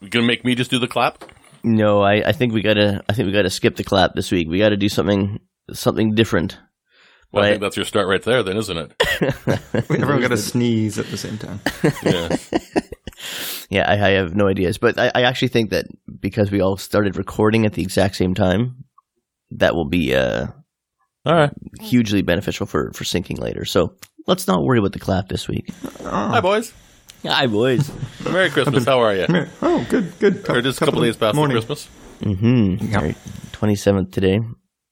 You gonna make me just do the clap? No, I, I think we gotta I think we gotta skip the clap this week. We gotta do something something different. Well, I Right. think that's your start right there, then, isn't it? Everyone got to sneeze at the same time. Yeah. Yeah, I, I have no ideas, but I, I actually think that because we all started recording at the exact same time, that will be uh, All right. hugely beneficial for for syncing later. So let's not worry about the clap this week. Hi, boys. Hi, boys. Merry Christmas. How are you? Oh, good, good. Or just a couple days past morning. Christmas. mm-hmm. Twenty seventh today.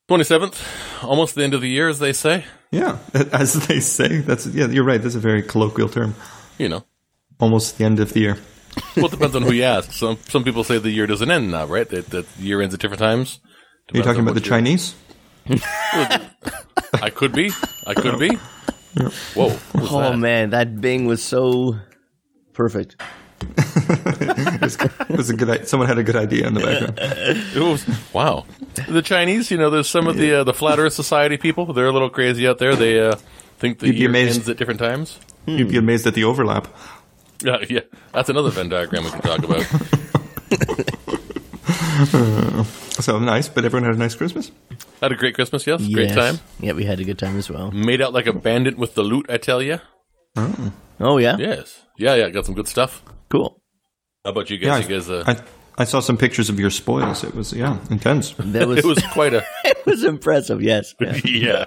27th, almost the end of the year, as they say. Yeah, as they say, that's yeah. You're right. That's a very colloquial term. You know. Almost the end of the year. Well, it depends on who you ask. Some some people say the year doesn't end now, right? That, that the year ends at different times. Are you talking about the Chinese? I could be. I could be. Whoa. Oh that? man, that Bing was so perfect. It was a good. i- Someone had a good idea in the background. It was wow. The Chinese, you know, there's some of the uh, the Flat Earth Society people. They're a little crazy out there. They uh, think the You'd be year amazed. ends at different times. You'd be amazed at the overlap. Yeah, yeah. That's another Venn diagram we can talk about. So nice, but everyone had a nice Christmas. Had a great Christmas, yes. Great time. Yeah, we had a good time as well. Made out like a bandit with the loot, I tell you. Oh yeah, Yes. Yeah, yeah. Got some good stuff. cool. How about you Yeah, guys? you guys. Uh, I, I saw some pictures of your spoils. It was yeah, intense. That was it was quite a it was impressive. Yes. Yeah. yeah.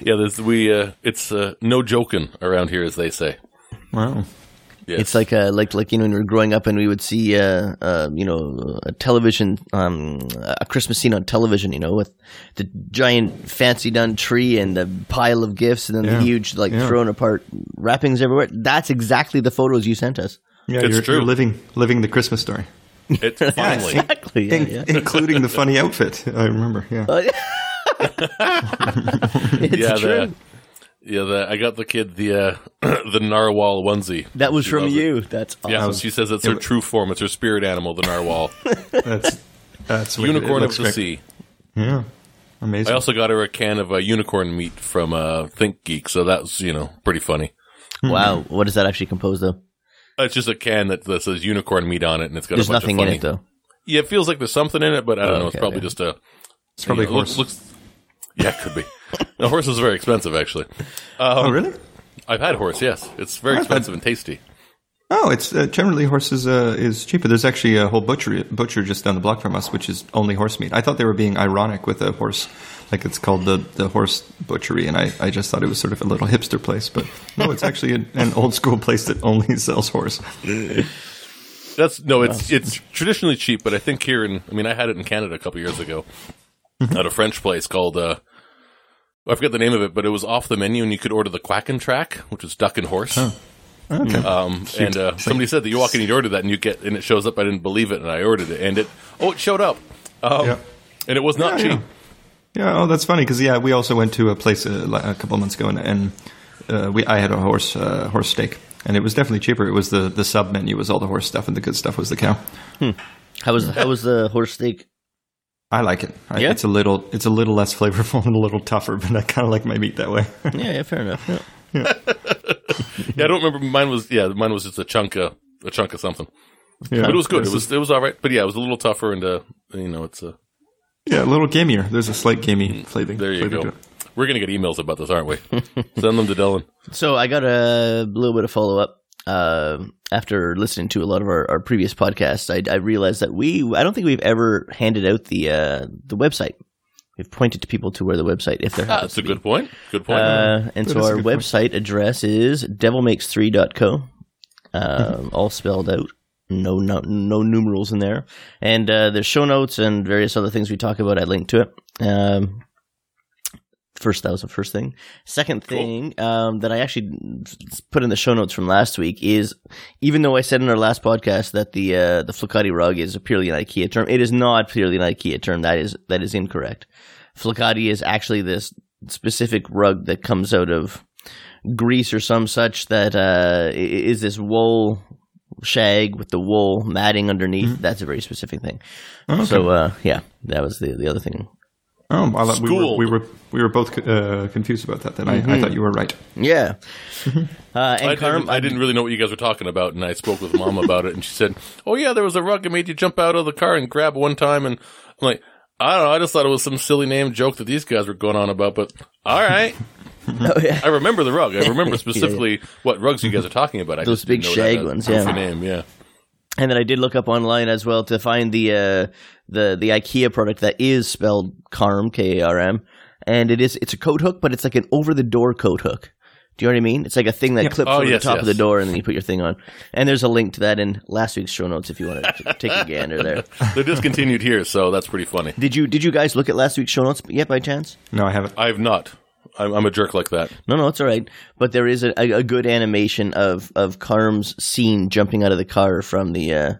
yeah. There's we. Uh, it's uh, no joking around here, as they say. Wow. Yes. It's like uh, like like you know when we were growing up and we would see uh, uh you know a television um a Christmas scene on television you know with the giant fancy done tree and the pile of gifts and then Yeah. the huge like Yeah. thrown apart wrappings everywhere. That's exactly the photos you sent us. Yeah, It's you're, true. you're living living the Christmas story, It's finally. Exactly. Yeah, In- yeah. including the funny outfit. I remember. Yeah. it's yeah, true. the, yeah. The, I got the kid the uh, the narwhal onesie. that was She from loves it. you. That's awesome. Yeah, she says it's her true form. It's her spirit animal, the narwhal, That's that's unicorn of the great. sea. Yeah. Amazing. I also got her a can of uh, unicorn meat from uh, Think Geek, so that's you know pretty funny. Wow. What is that actually composed of? Uh, It's just a can that, that says unicorn meat on it, and it's got There's a bunch nothing of in funny. it though. Yeah, it feels like there's something in it, but I don't Oh, know. okay, it's probably yeah. just a. it's probably you know, horse. Looks, yeah, it could be. the horse is very expensive, actually. Um, oh really? I've had horse. Yes, it's very I've had- expensive and tasty. Oh, it's uh, generally horse is uh, is cheaper. There's actually a whole butcher butcher just down the block from us, which is only horse meat. I thought they were being ironic with a horse, like it's called the the horse butchery, and I, I just thought it was sort of a little hipster place, but no, it's actually an, an old school place that only sells horse. That's no, it's it's traditionally cheap, but I think here in I mean I had it in Canada a couple years ago at a French place called uh I forget the name of it, but it was off the menu and you could order the quacken track, which is duck and horse. Okay. Um, and uh, somebody said that you walk in, you order that, and you get, and it shows up. I didn't believe it, and I ordered it, and it, oh, it showed up, um, Yeah. and it was not Yeah, cheap. yeah. Yeah, oh, that's funny because yeah, we also went to a place uh, a couple of months ago, and, and uh, we I had a horse uh, horse steak, and it was definitely cheaper. It was the the sub menu was all the horse stuff, and the good stuff was the cow. How was how was the horse steak? I like it. I, Yeah? It's a little it's a little less flavorful and a little tougher, but I kind of like my meat that way. Yeah, yeah, fair enough. Yeah. Yeah, I don't remember. Mine was yeah, mine was just a chunk of a chunk of something, yeah. but it was good. It was is- it was all right. But yeah, it was a little tougher, and uh, you know, it's a yeah, a little gamier. There's a slight gamey flavor. Mm, there you go. We're gonna get emails about this, aren't we? Send them to Dylan. So I got a little bit of follow up. Uh, after listening to a lot of our, our previous podcasts, I, I realized that we I don't think we've ever handed out the uh, the website. We've pointed to people to where the website if there Ah, happens that's a be. good point. Good point. Uh, and That so our good point. website address is devilmakesthree.co, Mm-hmm. um, all spelled out. No, no, no numerals in there. And uh, there's show notes and various other things we talk about. I linked to it. Um, first, that was the first thing. Second Cool. thing um, that I actually put in the show notes from last week is, even though I said in our last podcast that the uh, the Flokati rug is a purely an IKEA term, it is not purely an IKEA term. That is that is incorrect. Flokati is actually this specific rug that comes out of Greece or some such that uh, is this wool shag with the wool matting underneath. That's a very specific thing. So uh, yeah, that was the the other thing. Oh, well, we were, we were we were both uh, confused about that. Then I, I thought you were right. Yeah. Uh, and I Carm, didn't, I didn't really know what you guys were talking about, and I spoke with mom about it, and she said, "Oh yeah, there was a rug that made you jump out of the car and grab one time." And I'm like, "I don't know, I just thought it was some silly name joke that these guys were going on about." But all right, oh, yeah. I remember the rug. I remember specifically what rugs you guys are talking about. I Those just didn't big shag that, ones, yeah. Name, yeah. And then I did look up online as well to find the uh, the the IKEA product that is spelled Karm K A R M, and it is it's a coat hook, but it's like an over the door coat hook. Do you know what I mean? It's like a thing that clips Oh, over yes, the top of the door, and then you put your thing on. And there's a link to that in last week's show notes if you want to take a gander there. They're discontinued here, so that's pretty funny. Did you did you guys look at last week's show notes yet by chance? No, I haven't. I have not. I'm, I'm a jerk like that. No, no, it's all right. But there is a, a, a good animation of of Karm's scene jumping out of the car from the uh,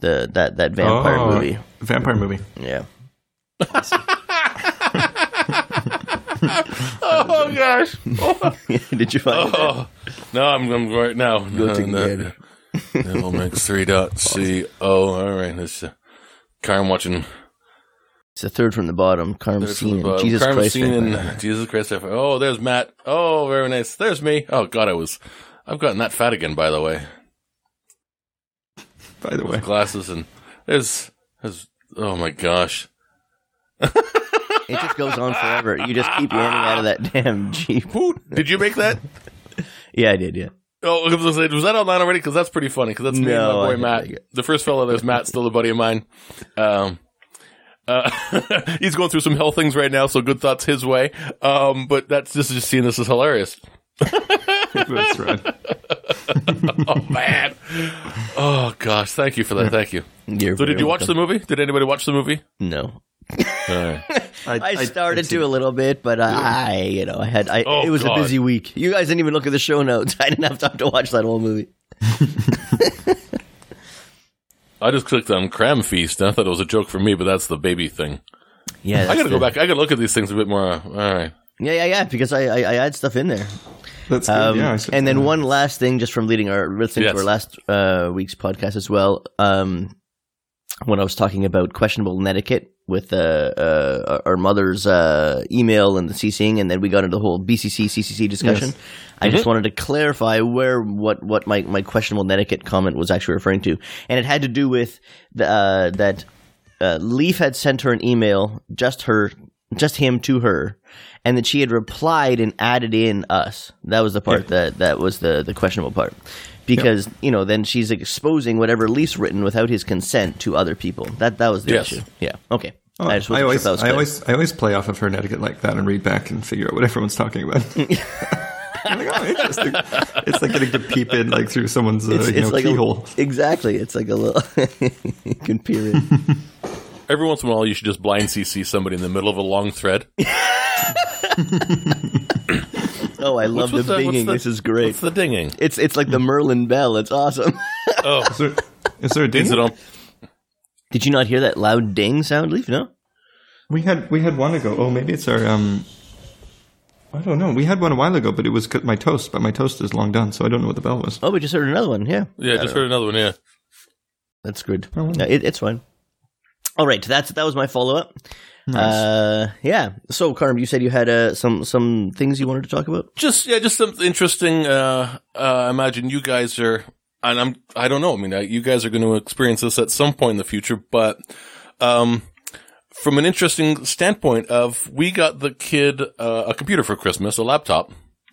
the that that vampire Oh, movie. Vampire movie. Yeah. Oh gosh. did you find that? Oh no, I'm, I'm right now. Go take a Uh, gander. Three dot C O. All right, this uh, Karen watching. It's the third from the bottom. Karm There's scene. uh, Jesus Karen Christ. scene Jesus Christ. Oh, there's Matt. Oh, very nice. There's me. Oh God, I was. I've gotten that fat again, by the way. By the way, Glasses and there's there's. Oh my gosh. It just goes on forever. You just keep yanning out of that damn Jeep. Who did you make that? Yeah, I did, yeah. Oh, was gonna say, was that online already? Because that's pretty funny. Because that's me No, and my boy Matt. The first fellow there's Matt, still a buddy of mine. Um, uh, he's going through some health things right now, so good thoughts his way. Um, but that's just just seeing this is hilarious. that's right. Oh man. Oh gosh, thank you for that. Thank you. You're So, did you watch the movie? Did anybody watch the movie? No. All right. I started to a little bit, but I, you know, I had, I, Oh, it was God. a busy week. You guys didn't even look at the show notes. I didn't have time to watch that whole movie. I just clicked on Cram Feast, and I thought it was a joke for me, but that's the baby thing. Yeah, I gotta go back. I gotta look at these things a bit more. uh, All right. Yeah, yeah, yeah, because I, I, I add stuff in there. That's good. Um, yeah, and then one last thing, just from leading our listening Yes. to our last uh, week's podcast as well. Um, when I was talking about questionable etiquette with uh, uh, our mother's uh, email and the CCing, and then we got into the whole BCC CCC discussion. Yes. I just wanted to clarify where what what my, my questionable etiquette comment was actually referring to, and it had to do with the, uh, that uh, Leaf had sent her an email, just her, just him to her, and that she had replied and added in us. That was the part that that was the the questionable part, because you know then she's exposing whatever Leaf's written without his consent to other people. That that was the Yes. issue. Yeah. Okay. Oh, I just I always, sure if that was I always, I always play off of her etiquette like that and read back and figure out what everyone's talking about. I'm like, oh, interesting. It's like getting to peep in like through someone's uh, It's, you it's know, like keyhole. a, exactly. It's like a little you can peer in. Every once in a while, you should just blind CC somebody in the middle of a long thread. Oh, I love the with the- what's the- this is great. What's the dinging? It's it's like the Merlin bell. It's awesome. Oh, Is there, is there a ding? is it on? Did you not hear that loud ding sound, Leaf? No. We had we had one ago. Oh, maybe it's our. um I don't know. We had one a while ago, but it was cut- my toast. But my toast is long done, so I don't know what the bell was. Oh, we just heard another one. Yeah. Yeah, just heard another one. Yeah. That's good. Oh. Yeah, it, it's fine. All right, that's that was my follow up. Uh, yeah. So, Carm, you said you had uh, some some things you wanted to talk about. just yeah, just something interesting. Uh, uh, I imagine you guys are, and I'm, I don't know. I mean, uh, you guys are going to experience this at some point in the future, but, um, from an interesting standpoint of, we got the kid uh, a computer for Christmas, a laptop.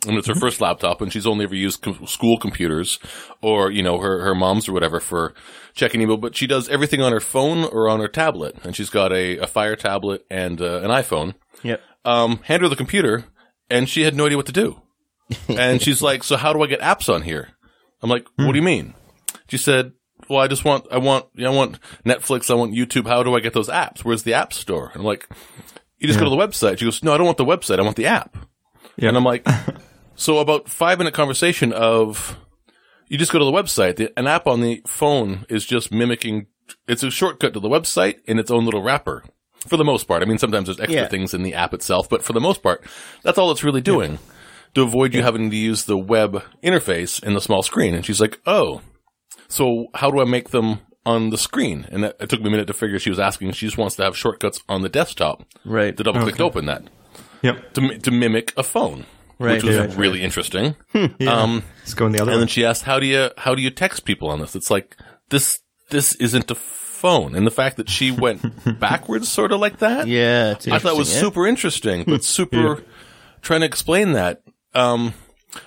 And it's her first laptop, and she's only ever used com- school computers, or you know her her mom's or whatever for checking email. But she does everything on her phone or on her tablet, and she's got a, a Fire tablet and uh, an iPhone Yep. um, hand her the computer, and she had no idea what to do. and she's like, "So how do I get apps on here?" I'm like, "What do you mean?" She said, "Well, I just want, I want, you I want Netflix, I want YouTube. How do I get those apps? Where's the app store?" And I'm like, "You just go to the website." She goes, "No, I don't want the website. I want the app." Yeah. And I'm like, "So about five minute conversation of." You just go to the website. The, an app on the phone is just mimicking. It's a shortcut to the website in its own little wrapper. For the most part, I mean, sometimes there's extra Yeah. things in the app itself, but for the most part, that's all it's really doing to avoid you having to use the web interface in the small screen. And she's like, "Oh, so how do I make them on the screen, and that, it took me a minute to figure she was asking. She just wants to have shortcuts on the desktop Right. to double click to open that Yep. to to mimic a phone, Right. which was Yeah. really interesting. Yeah. Um, Let's go in the other and one. then she asked, "How do you how do you text people on this?" It's like this this isn't a phone, and the fact that she went backwards, sort of like that, Yeah, it's I thought it was yeah. super interesting, but super trying to explain that. Um,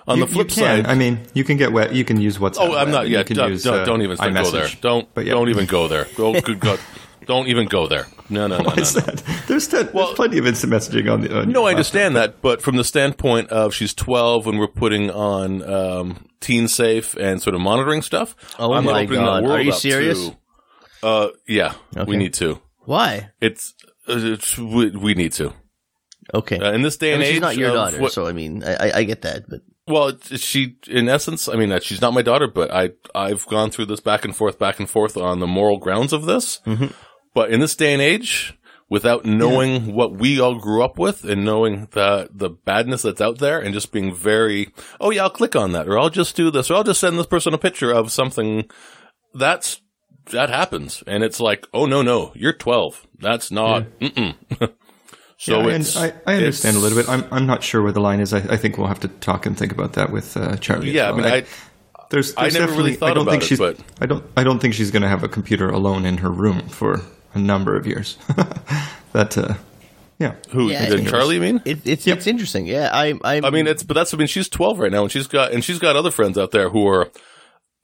on You- the flip side, I mean, you can get wet. You can use WhatsApp. oh, I'm web, not and yet. You can Don't, use, don't, uh, don't even start, go there. Don't But yeah. don't even go there. Oh, good God, don't even go there. No, no, no, no. What's no. that? There's, t- there's plenty of instant messaging on the. On No, I understand that, but from the standpoint of she's 12 and we're putting on um, Teen Safe and sort of monitoring stuff. Oh I'm not my opening that God. Are you serious? to- uh, yeah, Okay. we need to. Why? It's, uh, it's we, we need to. Okay. Uh, in this day I and mean, age, she's not your daughter, what- so I mean, I, I, I get that, but well, she, in essence, I mean, uh, she's not my daughter, but I, I've gone through this back and forth, back and forth on the moral grounds of this. Mm-hmm. But in this day and age, without knowing what we all grew up with and knowing the, the badness that's out there and just being very, oh yeah, I'll click on that or I'll just do this or I'll just send this person a picture of something that's, that happens. And it's like, oh no, no, you're 12. That's not, mm-mm. so Yeah, it's, and I, I understand a little bit. I'm, I'm not sure where the line is. I, I think we'll have to talk and think about that with uh, Charlie. yeah, I mean, I, there's, I never really thought I don't about think it, she's, but- I don't, I don't think she's going to have a computer alone in her room for a number of years. that, uh, yeah. who, Yeah, did it- Charlie mean? it, it's it's interesting. Yeah, I I I mean, it's but that's I mean, she's twelve right now, and she's got and she's got other friends out there who are,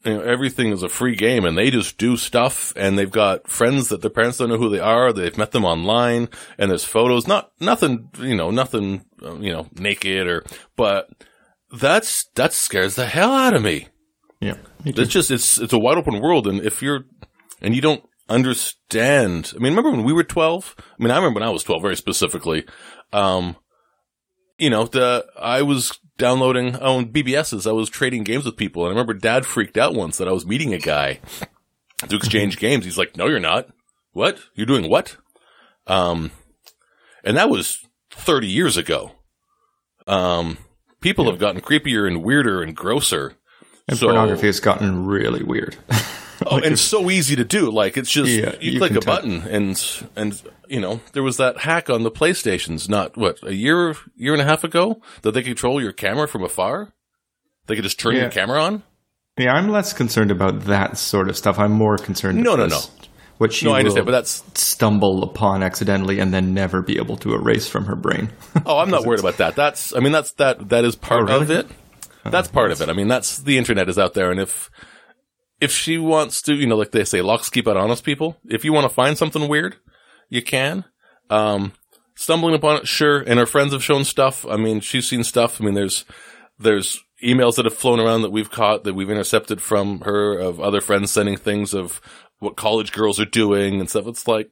you know, everything is a free game, and they just do stuff, and they've got friends that their parents don't know who they are. They've met them online, and there's photos, not nothing, you know, nothing, uh, you know, naked or, but that's that scares the hell out of me. Yeah. me. It's just it's it's a wide open world, and if you're and you don't understand, I mean, remember when we were twelve? I mean, I remember when I was twelve, very specifically. Um, you know, the I was downloading on BBSs. I was trading games with people, and I remember Dad freaked out once that I was meeting a guy to exchange games. He's like, "No, you're not. What? You're doing what?" Um, and that was thirty years ago. Um, people have gotten creepier and weirder and grosser. And So- pornography has gotten really weird. Oh, and so easy to do. Like it's just Yeah, you, you click a tell. button and and you know there was that hack on the PlayStations not what a year year and a half ago that they control your camera from afar. They could just turn Yeah. your camera on. yeah, I'm less concerned about that sort of stuff. I'm more concerned. No, no, this, What she No, I understand, but that's stumble upon accidentally and then never be able to erase from her brain. oh, I'm not worried about that. That's I mean that's that that is oh, part Oh, really? of it. That's part of it. I mean that's the internet is out there, and if if she wants to, you know, like they say, locks keep out honest people. If you want to find something weird, you can. Um, stumbling upon it, sure. And her friends have shown stuff. I mean, she's seen stuff. I mean, there's, there's emails that have flown around that we've caught that we've intercepted from her of other friends sending things of what college girls are doing and stuff. It's like,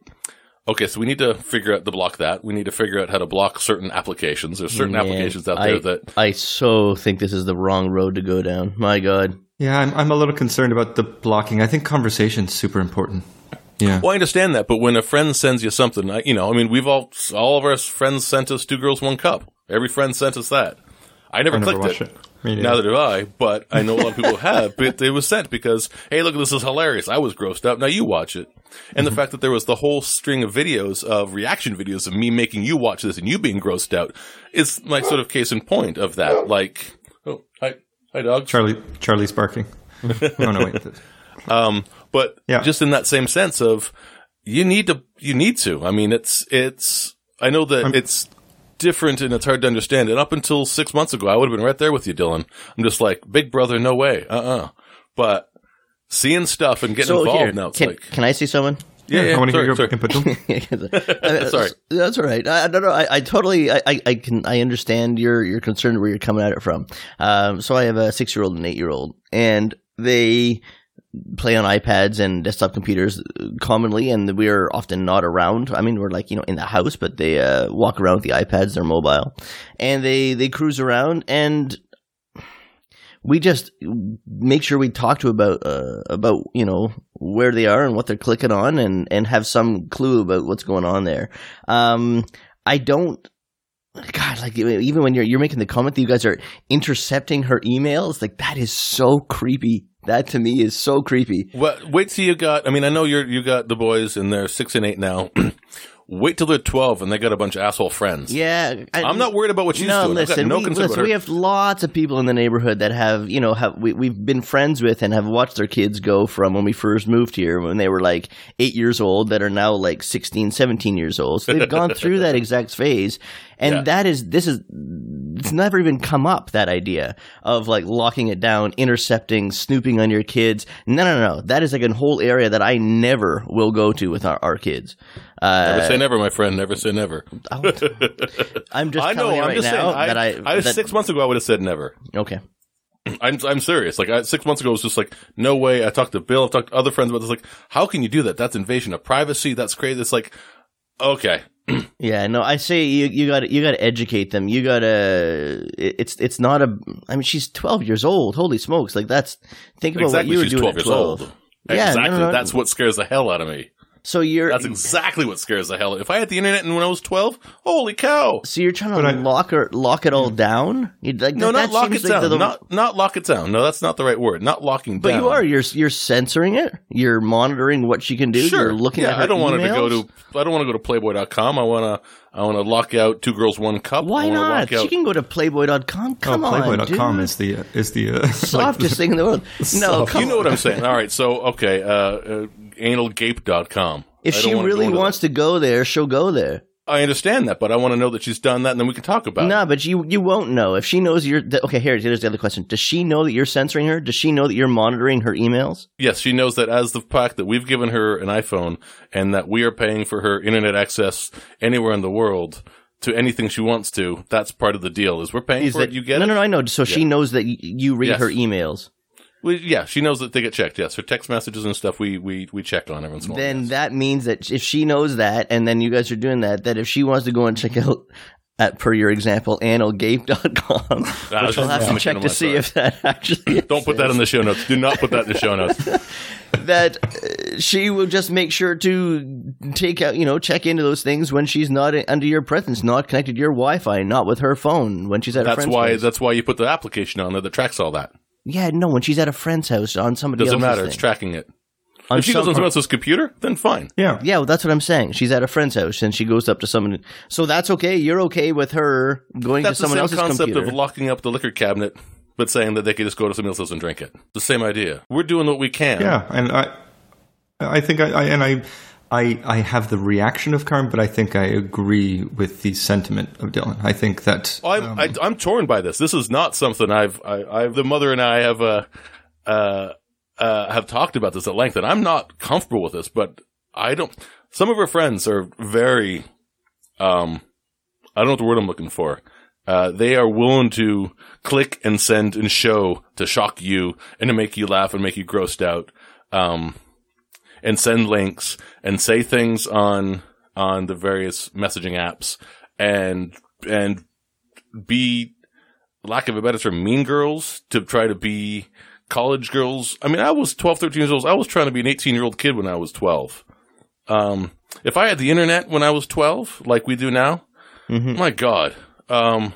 okay, so we need to figure out to block that. We need to figure out how to block certain applications. There's certain Man, applications out I, there that, I so think this is the wrong road to go down. My God. Yeah, I'm, I'm a little concerned about the blocking. I think conversation's super important. Yeah. well, I understand that, but when a friend sends you something, I, you know, I mean, we've all, all of our friends sent us two girls, one cup. Every friend sent us that. I never I never clicked it. it. Neither. Do I, but I know a lot of people have. But it was sent because, hey, look, this is hilarious. I was grossed up. Now you watch it. And the mm-hmm. fact that there was the whole string of videos of reaction videos of me making you watch this and you being grossed out is my sort of case in point of that. Like, oh, hi, hi, dog. Charlie, Charlie's barking. oh no, wait. Um, but Yeah. just in that same sense of you need to, you need to. I mean, it's, it's, I know that it's different and it's hard to understand. And up until six months ago, I would have been right there with you, Dylan. I'm just like, big brother, no way. Uh uh But seeing stuff and getting So involved here, now, it's can, like, can I see someone? Yeah, yeah, I want to sorry, hear your sorry. input. Dylan. Sorry. that's all right. I, I don't know. I, I totally, I, I, I can, I understand your your concern where you're coming at it from. Um, so I have a six year old and eight year old, and they play on iPads and desktop computers uh, commonly, and we are often not around. I mean, we're like you know in the house, but they uh, walk around with the iPads. They're mobile, and they they cruise around and. We just make sure we talk to about uh, about you know where they are and what they're clicking on and and have some clue about what's going on there. Um, I don't God, like even when you're you're making the comment that you guys are intercepting her emails, like that is so creepy. That to me is so creepy. Well, wait till you got. I mean, I know you're you got the boys, and they're six and eight now. wait till they're twelve, and they got a bunch of asshole friends. Yeah, I, I'm not worried about what she's no, doing. Listen, no we, concern listen, we have lots of people in the neighborhood that have, you know, have we, we've been friends with and have watched their kids go from when we first moved here when they were like eight years old that are now like 16, 17 years old. So they've gone through that exact phase. And Yeah. that is, this is, it's never even come up, that idea of like locking it down, intercepting, snooping on your kids. No, no, no. That is like a whole area that I never will go to with our, our kids. Uh, Never say never, my friend. Never say never. I'm just I know. I'm right just saying. I, that I, I, that- six months ago, I would have said never. okay. I'm I'm serious. Like I, six months ago, it was just like no way. I talked to Bill. I talked to other friends about this. Like, how can you do that? That's invasion of privacy. That's crazy. It's like, okay, Yeah, no, I say you you got you got to educate them. You got to it's it's not a I mean she's 12 years old. Holy smokes. Like that's think about exactly. what you were doing twelve at years 12. old. Yeah, exactly. no, no, no. That's what scares the hell out of me. So you're That's exactly what scares the hell. If I had the internet and when I was twelve, holy cow! so you're trying to But I- lock or lock it all down? You like No, that, not that lock seems it like down. the- not not lock it down. No, that's not the right word. Not locking but down. you are you're you're censoring it. You're monitoring what she can do. Sure. You're looking yeah, at her I don't want her to go emails? to. I don't want to go to Playboy.com. I want to. I want to lock out two girls, one cup. I Why wanna not? Lock out, She can go to playboy.com. Come oh, on, Playboy.com dude. is the uh, is the uh, softest thing in the world. No, soft- come you know what I'm saying. All right. So okay. Uh, uh, analgape.com. If she really wants to go there, she'll go there. I understand that, but I want to know that she's done that, and then we can talk about it. No, but you you won't know if she knows you're. th- Okay, here's here's the other question. Does she know that you're censoring her? Does she know that you're monitoring her emails? Yes, she knows that as the fact that we've given her an iPhone and that we are paying for her internet access anywhere in the world to anything she wants to. That's part of the deal. Is we're paying Is for that it. You get no, it? no, no? I know. So she knows that y- you read Yes. her emails. Well, yeah, she knows that they get checked. Yes, her text messages and stuff. We we we check on every once in a while. Then yes. that means that if she knows that, and then you guys are doing that, that if she wants to go and check out. At, per your example, analgape.com, Ah, which we'll have to check to see if that actually Don't put that in the show notes. Do not put that in the show notes. that uh, she will just make sure to take out, you know, check into those things when she's not under your presence, not connected to your Wi-Fi, not with her phone when she's at a That's why. place. That's why you put the application on there that tracks all that. Yeah, no, when she's at a friend's house on somebody else's thing. Doesn't else's matter. thing. It's tracking it. On If she goes some- on someone else's computer, then fine. yeah. yeah, well, that's what I'm saying. She's at a friend's house and she goes up to someone. So that's okay. You're okay with her going That's to the someone same else's concept computer. of locking up the liquor cabinet, but saying that they could just go to somebody else's and drink it. The same idea. We're doing what we can. Yeah, and I, I think I, I and I, I, I have the reaction of Carm, but I think I agree with the sentiment of Dylan. I think that I'm Um, I, I'm torn by this. This is not something I've I, I've the mother and I have uh uh uh have talked about this at length, and I'm not comfortable with this. But I don't. Some of her friends are very um I don't know what the word I'm looking for. Uh, they are willing to click and send and show to shock you and to make you laugh and make you grossed out. Um, and send links and say things on on the various messaging apps and and be lack of a better term mean girls to try to be college girls. I mean i was 12 13 years old. I was trying to be an 18 year old kid when i was 12 um if i had the internet when i was 12 like we do now Mhm. my god. Um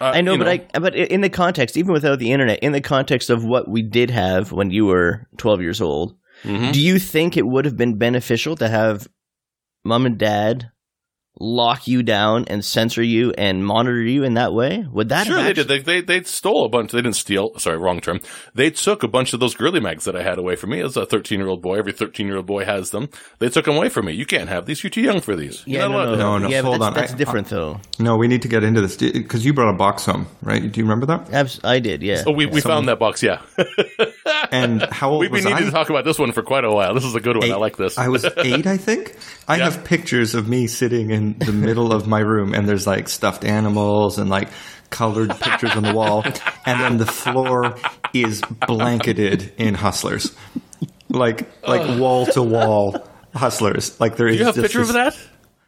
uh, I know, but I but in the context, even without the internet, in the context of what we did have when you were 12 years old, mhm. do you think it would have been beneficial to have mom and dad lock you down and censor you and monitor you in that way? Would that Sure, have they actu- did. They, they they stole a bunch. They didn't steal. Sorry, wrong term. They took a bunch of those girly mags that I had away from me as a 13 year old boy. Every 13 year old boy has them. They took them away from me. You can't have these. You're too young for these. You're Yeah, no, no, No, no, yeah, hold that's, on. that's I- different though. no, we need to get into this because you brought a box home, right? Do you remember that? Abs- I did, yeah. Oh, we, we found that box. Yeah, And how old we, we was needed I? to talk about this one for quite a while. This is a good one. I like this. I was eight, I think. I Yeah. have pictures of me sitting in the middle of my room, and there's like stuffed animals and like colored pictures on the wall, and then the floor is blanketed in hustlers, like like wall to wall hustlers. Like there is. Do you have a picture of that?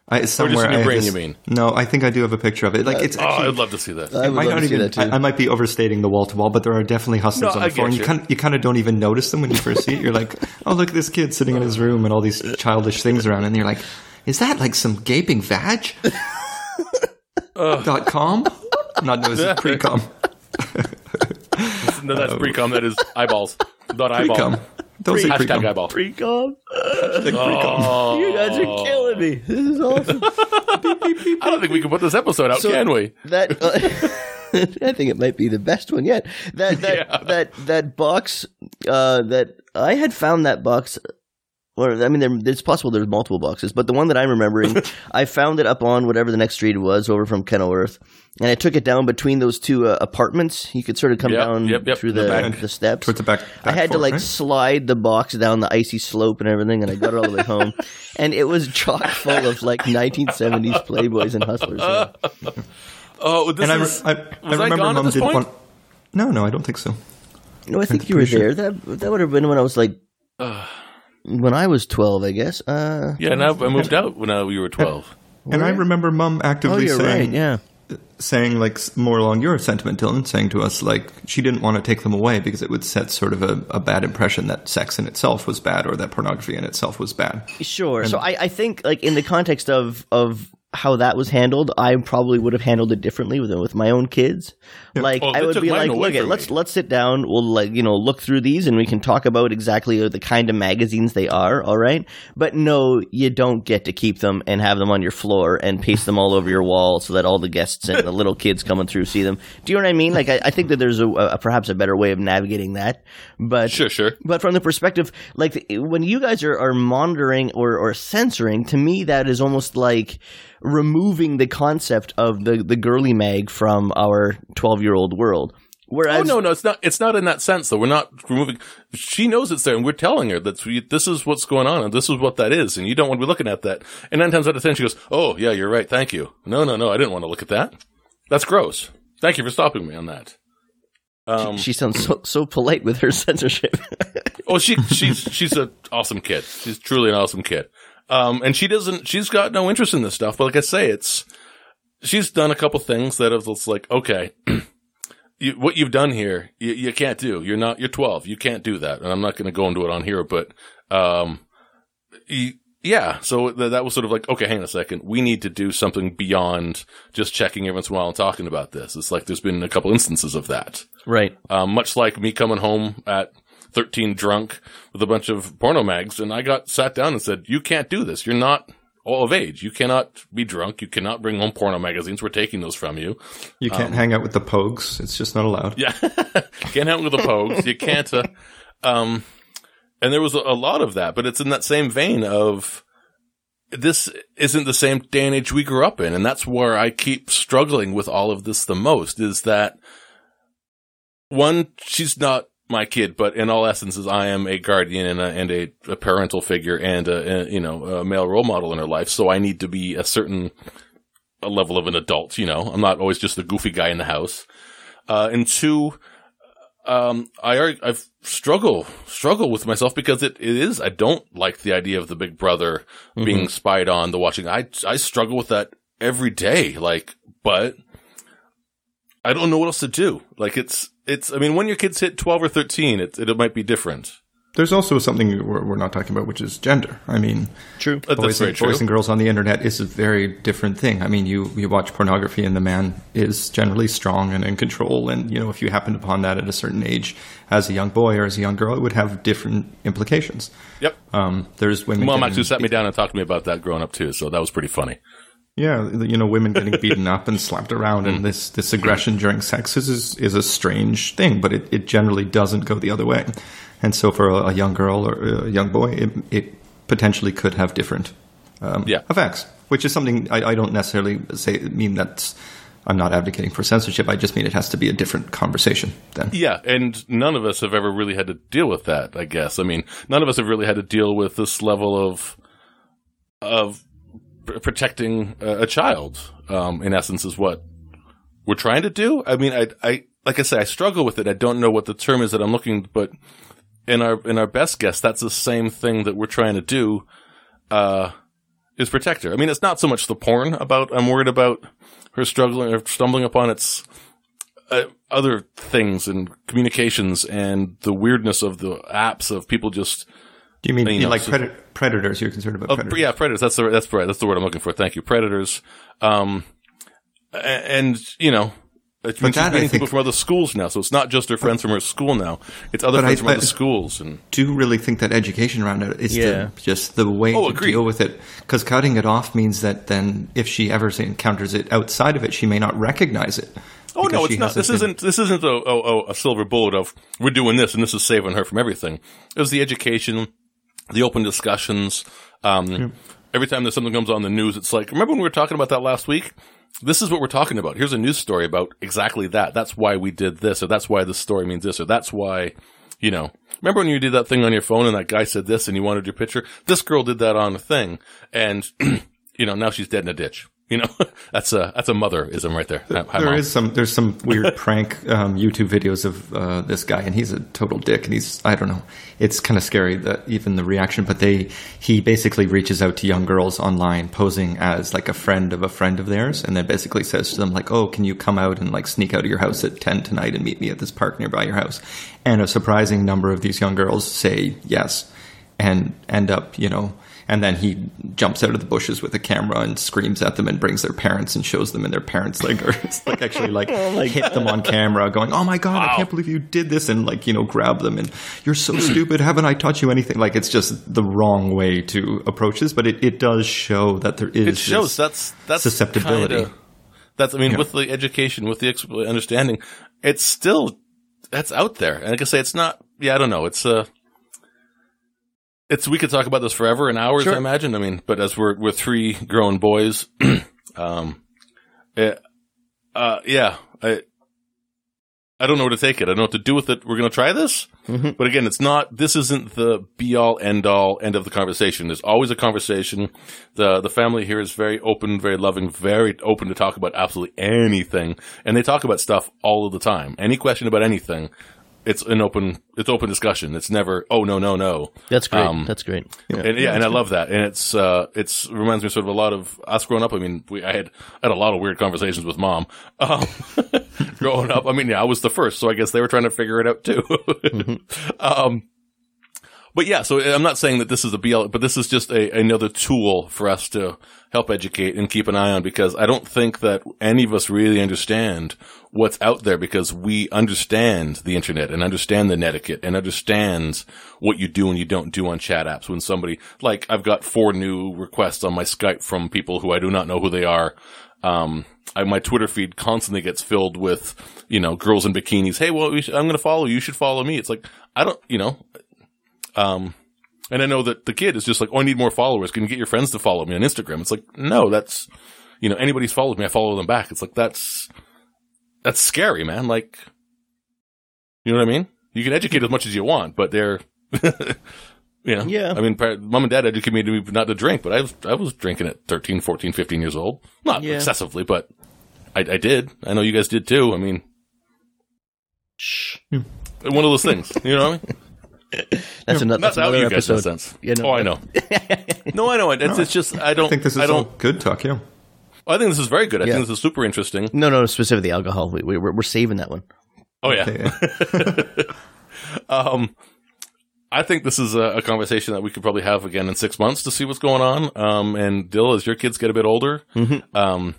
I, somewhere in your I have brain, this- you mean? No, I think I do have a picture of it. Like it's uh, Oh. I'd love to see that. I might not see even. that too. I, I might be overstating the wall to wall, but there are definitely hustlers No, on I the floor. get And you you. kind you kind of don't even notice them when you first see it. You're like, oh look, this kid sitting in his room and all these childish things around, and you're like, is that like some gaping vag? Dot com? Not no, this is pre-com. No, that's pre-com. That is eyeballs. Not eyeball. Pre-com. Don't say Hashtag pre-com. eyeball. Pre-com. Hashtag pre-com. Oh, You guys are killing This is awesome. I don't think we can put this episode out, So- can we? that uh, I think it might be the best one yet. That that Yeah. that that box uh, that I had found that box. Or I mean, there, it's possible there's multiple boxes, but the one that I'm remembering, I found it up on whatever the next street was over from Kenilworth, and I took it down between those two uh, apartments. You could sort of come Yep, down yep, yep, through the the back. the steps. Towards the back. I back had to like right? slide the box down the icy slope and everything, and I got it all the way home, and it was chock full of like 1970s Playboys and Hustlers. yeah. Oh, this And I, re- is. I, I was I remember gone at mom this did point? one. No, no, I don't think so. No, I think you were sure. there. That that would have been when I was like when I was twelve, I guess. Uh, yeah, now I moved out when uh, we were twelve. And I remember mom oh, actively you're saying, right. Yeah. saying like more along your sentiment, Dylan, saying to us like she didn't want to take them away because it would set sort of a, a bad impression that sex in itself was bad or that pornography in itself was bad. Sure. so I, I think like in the context of of how that was handled, I probably would have handled it differently with with my own kids. Like Well, I would be like, look, from let's let's sit down. We'll like you know look through these and we can talk about exactly the kind of magazines they are. All right, but no, you don't get to keep them and have them on your floor and paste them all over your wall so that all the guests and the little kids coming through see them. Do you know what I mean? Like I, I think that there's a, a perhaps a better way of navigating that. But Sure, sure. but from the perspective, like when you guys are, are monitoring or, or censoring, to me that is almost like removing the concept of the, the girly mag from our twelve year old world. Whereas, Oh no, no, it's not. It's not in that sense. Though we're not removing. She knows it's there, and we're telling her that we, this is what's going on, and this is what that is, and you don't want to be looking at that. And nine times out of ten, she goes, "Oh yeah, you're right. Thank you. No, no, no, I didn't want to look at that. That's gross. Thank you for stopping me on that." Um, she sounds so, so polite with her censorship. oh, she she's she's an awesome kid. She's truly an awesome kid. Um, and she doesn't. She's got no interest in this stuff. But like I say, it's she's done a couple things that have it's like okay. You, what you've done here, you, you can't do. You're not. You're 12. You can't do that. And I'm not going to go into it on here, but um, you, yeah. So th- that was sort of like, okay, hang on a second. We need to do something beyond just checking every once in a while and talking about this. It's like there's been a couple instances of that. right. Um, much like me coming home at 13 drunk with a bunch of porno mags, and I got sat down and said, "You can't do this. You're not." All of age. You cannot be drunk. You cannot bring home porno magazines. We're taking those from you. You can't hang out with the pogues. It's just not allowed. Yeah. can't hang out with the pogues. You can't. Uh, um, and there was a, a lot of that, but it's in that same vein of this isn't the same day and age we grew up in. And that's where I keep struggling with all of this the most is that one, she's not my kid, but in all essences, I am a guardian and a, and a, a parental figure and a, a, you know, a male role model in her life. So I need to be a certain a level of an adult, you know, I'm not always just the goofy guy in the house. Uh, and two, um, I I've struggle, struggle with myself because it, it is, I don't like the idea of the big brother being spied on, the watching. I, I struggle with that every day. Like, but I don't know what else to do. Like it's, it's, I mean, when your kids hit 12 or 13, it, it might be different. There's also something we're, we're not talking about, which is gender. I mean, True. But that's boys, very and, true. boys and girls on the internet is a very different thing. I mean, you, you watch pornography and the man is generally strong and in control. And, you know, if you happened upon that at a certain age as a young boy or as a young girl, it would have different implications. Yep. Um, there's women. Mom getting- actually sat me down and talked to me about that growing up too. So that was pretty funny. Yeah, you know, women getting beaten up and slapped around, and this, this aggression during sex is is, a strange thing, but it, it generally doesn't go the other way. And so, for a, a young girl or a young boy, it, it potentially could have different um, Yeah. effects, which is something I, I don't necessarily say mean that's I'm not advocating for censorship. I just mean it has to be a different conversation. Then, Yeah, and none of us have ever really had to deal with that. I guess. I mean, none of us have really had to deal with this level of of protecting a, child. Um, in essence, is what we're trying to do. I mean, I, I, like I say, I struggle with it. I don't know what the term is that I'm looking, but in our in our best guess, that's the same thing that we're trying to do. Uh, is protect her. I mean, it's not so much the porn about. I'm worried about her struggling or stumbling upon its uh, other things and communications and the weirdness of the apps of people just do you mean, You you know, like so- pred- predators? You're concerned about Oh, predators? yeah, predators. That's the that's right. That's the word I'm looking for. Thank you, predators. Um, A- and you know, it's But she's that, I meeting people from other schools now, so it's not just her friends from her school now; it's other But I- friends from other schools. And do you really think that education around it is Yeah. the, just the way Oh, to agreed. deal with it? Because cutting it off means that then if she ever encounters it outside of it, she may not recognize it. Oh no, it's not. hasn't This been- isn't. This isn't a, a, a silver bullet of we're doing this and this is saving her from everything. It was the education, the open discussions. Um, Every time there's something comes on the news, it's like remember when we were talking about that last week. This is what we're talking about. Here's a news story about exactly that. That's why we did this, or that's why this story means this, or that's why. You know, remember when you did that thing on your phone and that guy said this and you wanted your picture? This girl did that on a thing, and you know now she's dead in a ditch. You know, that's a that's a motherism right there. Hi, There Mom. is some. There's some weird prank um, YouTube videos of uh, this guy, and he's a total dick. And he's I don't know. It's kind of scary that even the reaction. But they he basically reaches out to young girls online, posing as like a friend of a friend of theirs, and then basically says to them like, "Oh, can you come out and like sneak out of your house at ten tonight and meet me at this park nearby your house?" And a surprising number of these young girls say yes, and end up you know. And then he jumps out of the bushes with a camera and screams at them and brings their parents and shows them, and their parents like are like actually like hit them on camera, going, "Oh my god, I can't believe you did this!" and like you know grab them and you're so stupid. Haven't I taught you anything? Like it's just the wrong way to approach this, but it, it does show that there is it shows this- that's that's susceptibility. kinda- that's I mean, Yeah. with the education, with the understanding, it's still that's out there. And like I say, it's not. Yeah, I don't know. It's uh it's we could talk about this forever and hours. Sure. I imagine. I mean, but as we're we're three grown boys, um, it, uh, yeah, I. I don't know where to take it. I don't know what to do with it. We're going to try this. Mhm. But again, it's not, this isn't the be all end all end of the conversation. There's always a conversation. The, the family here is very open, very loving, very open to talk about absolutely anything. And they talk about stuff all of the time. Any question about anything, it's an open, it's open discussion. It's never, oh, no, no, no. That's great. Um, That's great. And yeah, and I love that. And it's uh it's reminds me sort of a lot of us growing up. I mean, we I had I had a lot of weird conversations with mom. Um, growing up. I mean, yeah, I was the first, so I guess they were trying to figure it out too. um but yeah, so I'm not saying that this is a BL, but this is just a, another tool for us to help educate and keep an eye on because I don't think that any of us really understand what's out there because we understand the internet and understand the netiquette and understand what you do and you don't do on chat apps. When somebody, like, I've got four new requests on my Skype from people who I do not know who they are. Um, I, my Twitter feed constantly gets filled with, you know, girls in bikinis. Hey, well, we should, I'm going to follow you. You should follow me. It's like, I don't, you know, um, and I know that the kid is just like, oh, I need more followers. Can you get your friends to follow me on Instagram? It's like, no, that's, you know, anybody's followed me, I follow them back. It's like, that's, that's scary, man. Like, you know what I mean? You can educate as much as you want, but they're, you know, Yeah. I mean, mom and dad educated me not to drink, but I was, I was drinking at 13, 14, 15 years old. Not Yeah. excessively, but I, I did. I know you guys did too. I mean, Shh. one of those things, you know what I mean? That's another, That's that's out another you guys in episode. a sense. Yeah, no, oh, I know. no, I know. It's, it's just I don't. I think this is I all don't. good talk. Yeah. I think this is very good. I Yeah. think this is super interesting. No, no, specifically alcohol. We, we, we're, we're saving that one. Oh yeah. Yeah. Um, I think this is a, a conversation that we could probably have again in six months to see what's going on. Um, and Dill, as your kids get a bit older, Mm-hmm. um,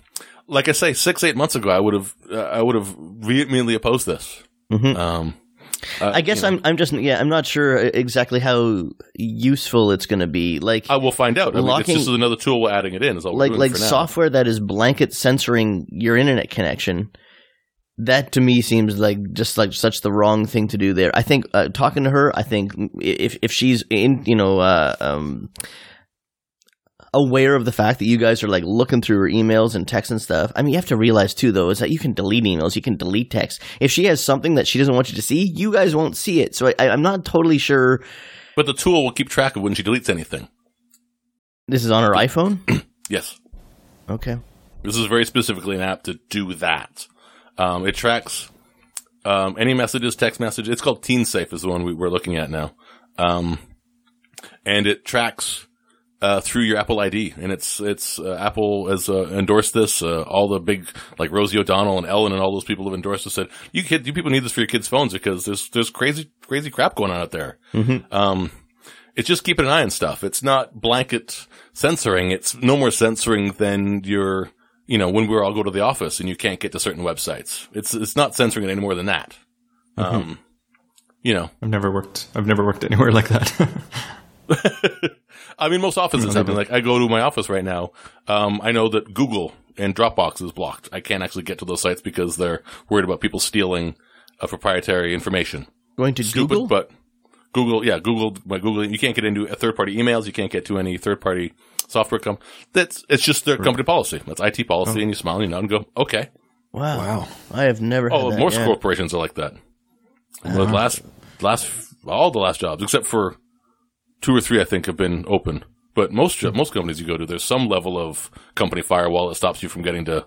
like I say, six eight months ago, I would have uh, I would have vehemently opposed this. Mhm. Um, uh, I guess you know, I'm. I'm just. Yeah, I'm not sure exactly how useful it's going to be. Like, I will find out. I mean, it's Locking- just another tool we're adding it in. Is all like, like software that is blanket censoring your internet connection. That to me seems like just like such the wrong thing to do there. I think uh, talking to her, I think if if she's in, you know, uh, um, aware of the fact that you guys are like looking through her emails and texts and stuff. I mean, you have to realize too, though, is that you can delete emails, you can delete text. If she has something that she doesn't want you to see, you guys won't see it. So I, I'm not totally sure But the tool will keep track of when she deletes anything. this is on her iPhone. Yes. Okay. This is very specifically an app to do that. Um, it tracks um, any messages, text message. It's called Teen Safe is the one we, we're looking at now, um, and it tracks uh, through your Apple ID. And it's it's uh, Apple has uh, endorsed this. Uh, all the big like Rosie O'Donnell and Ellen and all those people have endorsed this. Said you kid, you people need this for your kids' phones because there's there's crazy crazy crap going on out there. Um, it's just keeping an eye on stuff. It's not blanket censoring. It's no more censoring than your you know, when we all go to the office and you can't get to certain websites. It's it's not censoring it any more than that. Um, you know, I've never worked. I've never worked anywhere like that. I mean, most offices have been like, I go to my office right now. Um, I know that Google and Dropbox is blocked. I can't actually get to those sites because they're worried about people stealing uh, proprietary information. Going to Stupid, Google? but Google, yeah, Google, by Google, you can't get into third party emails. You can't get to any third party software com. That's, it's just their company policy. That's IT policy. And you smile and you nod and go, okay. wow. Wow. I have never Oh, had that. most yeah. corporations are like that. The last, last, all the last jobs, except for two or three, I think, have been open. But most jo- most companies you go to, there's some level of company firewall that stops you from getting to,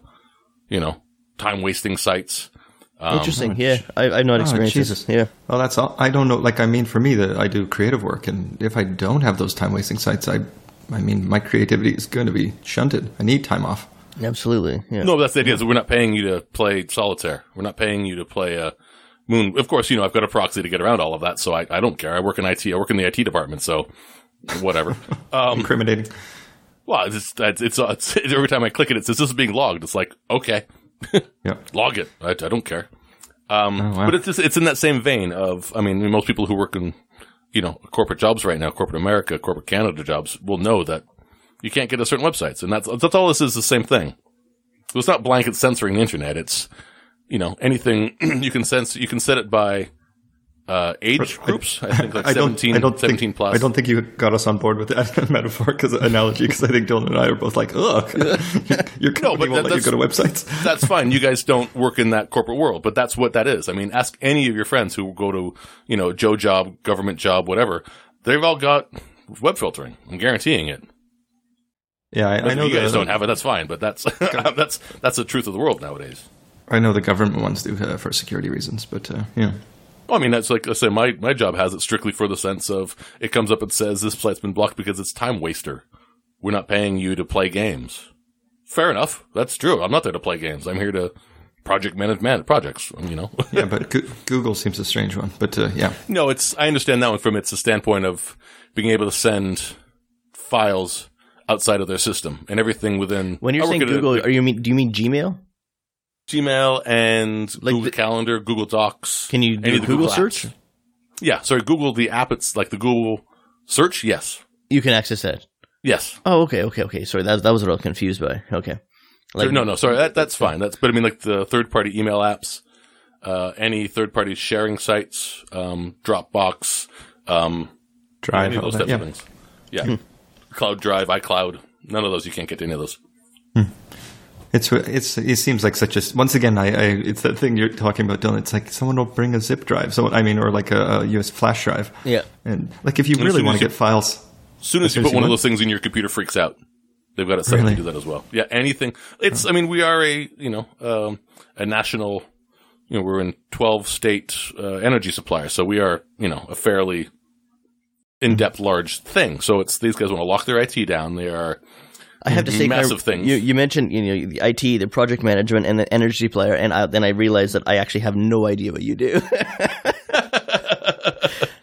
you know, time wasting sites. Um, Interesting. Yeah, I, I've not experienced Jesus. this. Yeah. Well, that's all. I don't know. Like, I mean, for me, that I do creative work, and if I don't have those time wasting sites, I, I mean, my creativity is going to be shunted. I need time off. Absolutely. Yeah. No, that's the idea. Is we're not paying you to play solitaire. We're not paying you to play uh, Moon. Of course, you know I've got a proxy to get around all of that, so I, I don't care. I work in IT. I work in the IT department, so whatever. um, Incriminating. well, it's, it's, it's, it's every time I click it, it says this is being logged. It's like okay, Yeah. log it. I, I don't care. Um, Oh, wow. But it's just, it's in that same vein of I mean, most people who work in you know corporate jobs right now, corporate America, corporate Canada jobs, will know that you can't get to certain websites, and that's that's all this is. The same thing. So it's not blanket censoring the internet. It's you know anything you can sense. You can set it by uh, age groups. I think like I don't. 17, I don't 17 think, plus. I don't think you got us on board with that metaphor because analogy. Because I think Dylan and I are both like, ugh, your company but won't let you go to websites. that's fine. You guys don't work in that corporate world, but that's what that is. I mean, ask any of your friends who go to, you know, Joe job, government job, whatever. They've all got web filtering. I'm guaranteeing it. Yeah, I, I know you guys the, don't have it. That's fine, but that's that's that's the truth of the world nowadays. I know the government ones do uh, for security reasons, but uh, yeah. Well, I mean, that's like I said, my, my job has it strictly for the sense of it comes up and says this site's been blocked because it's time waster. We're not paying you to play games. Fair enough. That's true. I'm not there to play games. I'm here to project manage man- projects, you know? Yeah, but Go- Google seems a strange one. But uh, yeah, No, it's I understand that one from it's a standpoint of being able to send files outside of their system and everything within. When you're saying at a- Google, are you mean? Do you mean Gmail? Gmail and Like Google the- Calendar, Google Docs. Can you any do a of the Google search? Yeah, sorry, Google the app. It's like the Google search. Yes, You can access that. yes. Oh, okay, okay, okay. Sorry, that that was what I was confused by. Okay. Sorry, no, no, sorry. That that's fine. That's but I mean like the third party email apps, uh, any third party sharing sites, um, Dropbox, um, Drive. any of all those types yeah. of things. Yeah, Cloud Drive, iCloud. None of those you can't get to any of those. It's it's it seems like such a once again I, I it's that thing you're talking about Dylan. It's like someone will bring a zip drive. So I mean, or like a, a US flash drive. Yeah. And like if you as really want to get files, As soon as you put as one you of those things in your computer, freaks out. They've got it set Really? to do that as well. Yeah, anything. It's. I mean, we are a you know um, a national. You know, we're in twelve state uh, energy supplier, so we are you know a fairly in depth, large thing. So it's these guys want to lock their IT down. They are I have to say, Massive things. You, you mentioned you know the IT, the project management, and the energy player, and I, then I realized that I actually have no idea what you do.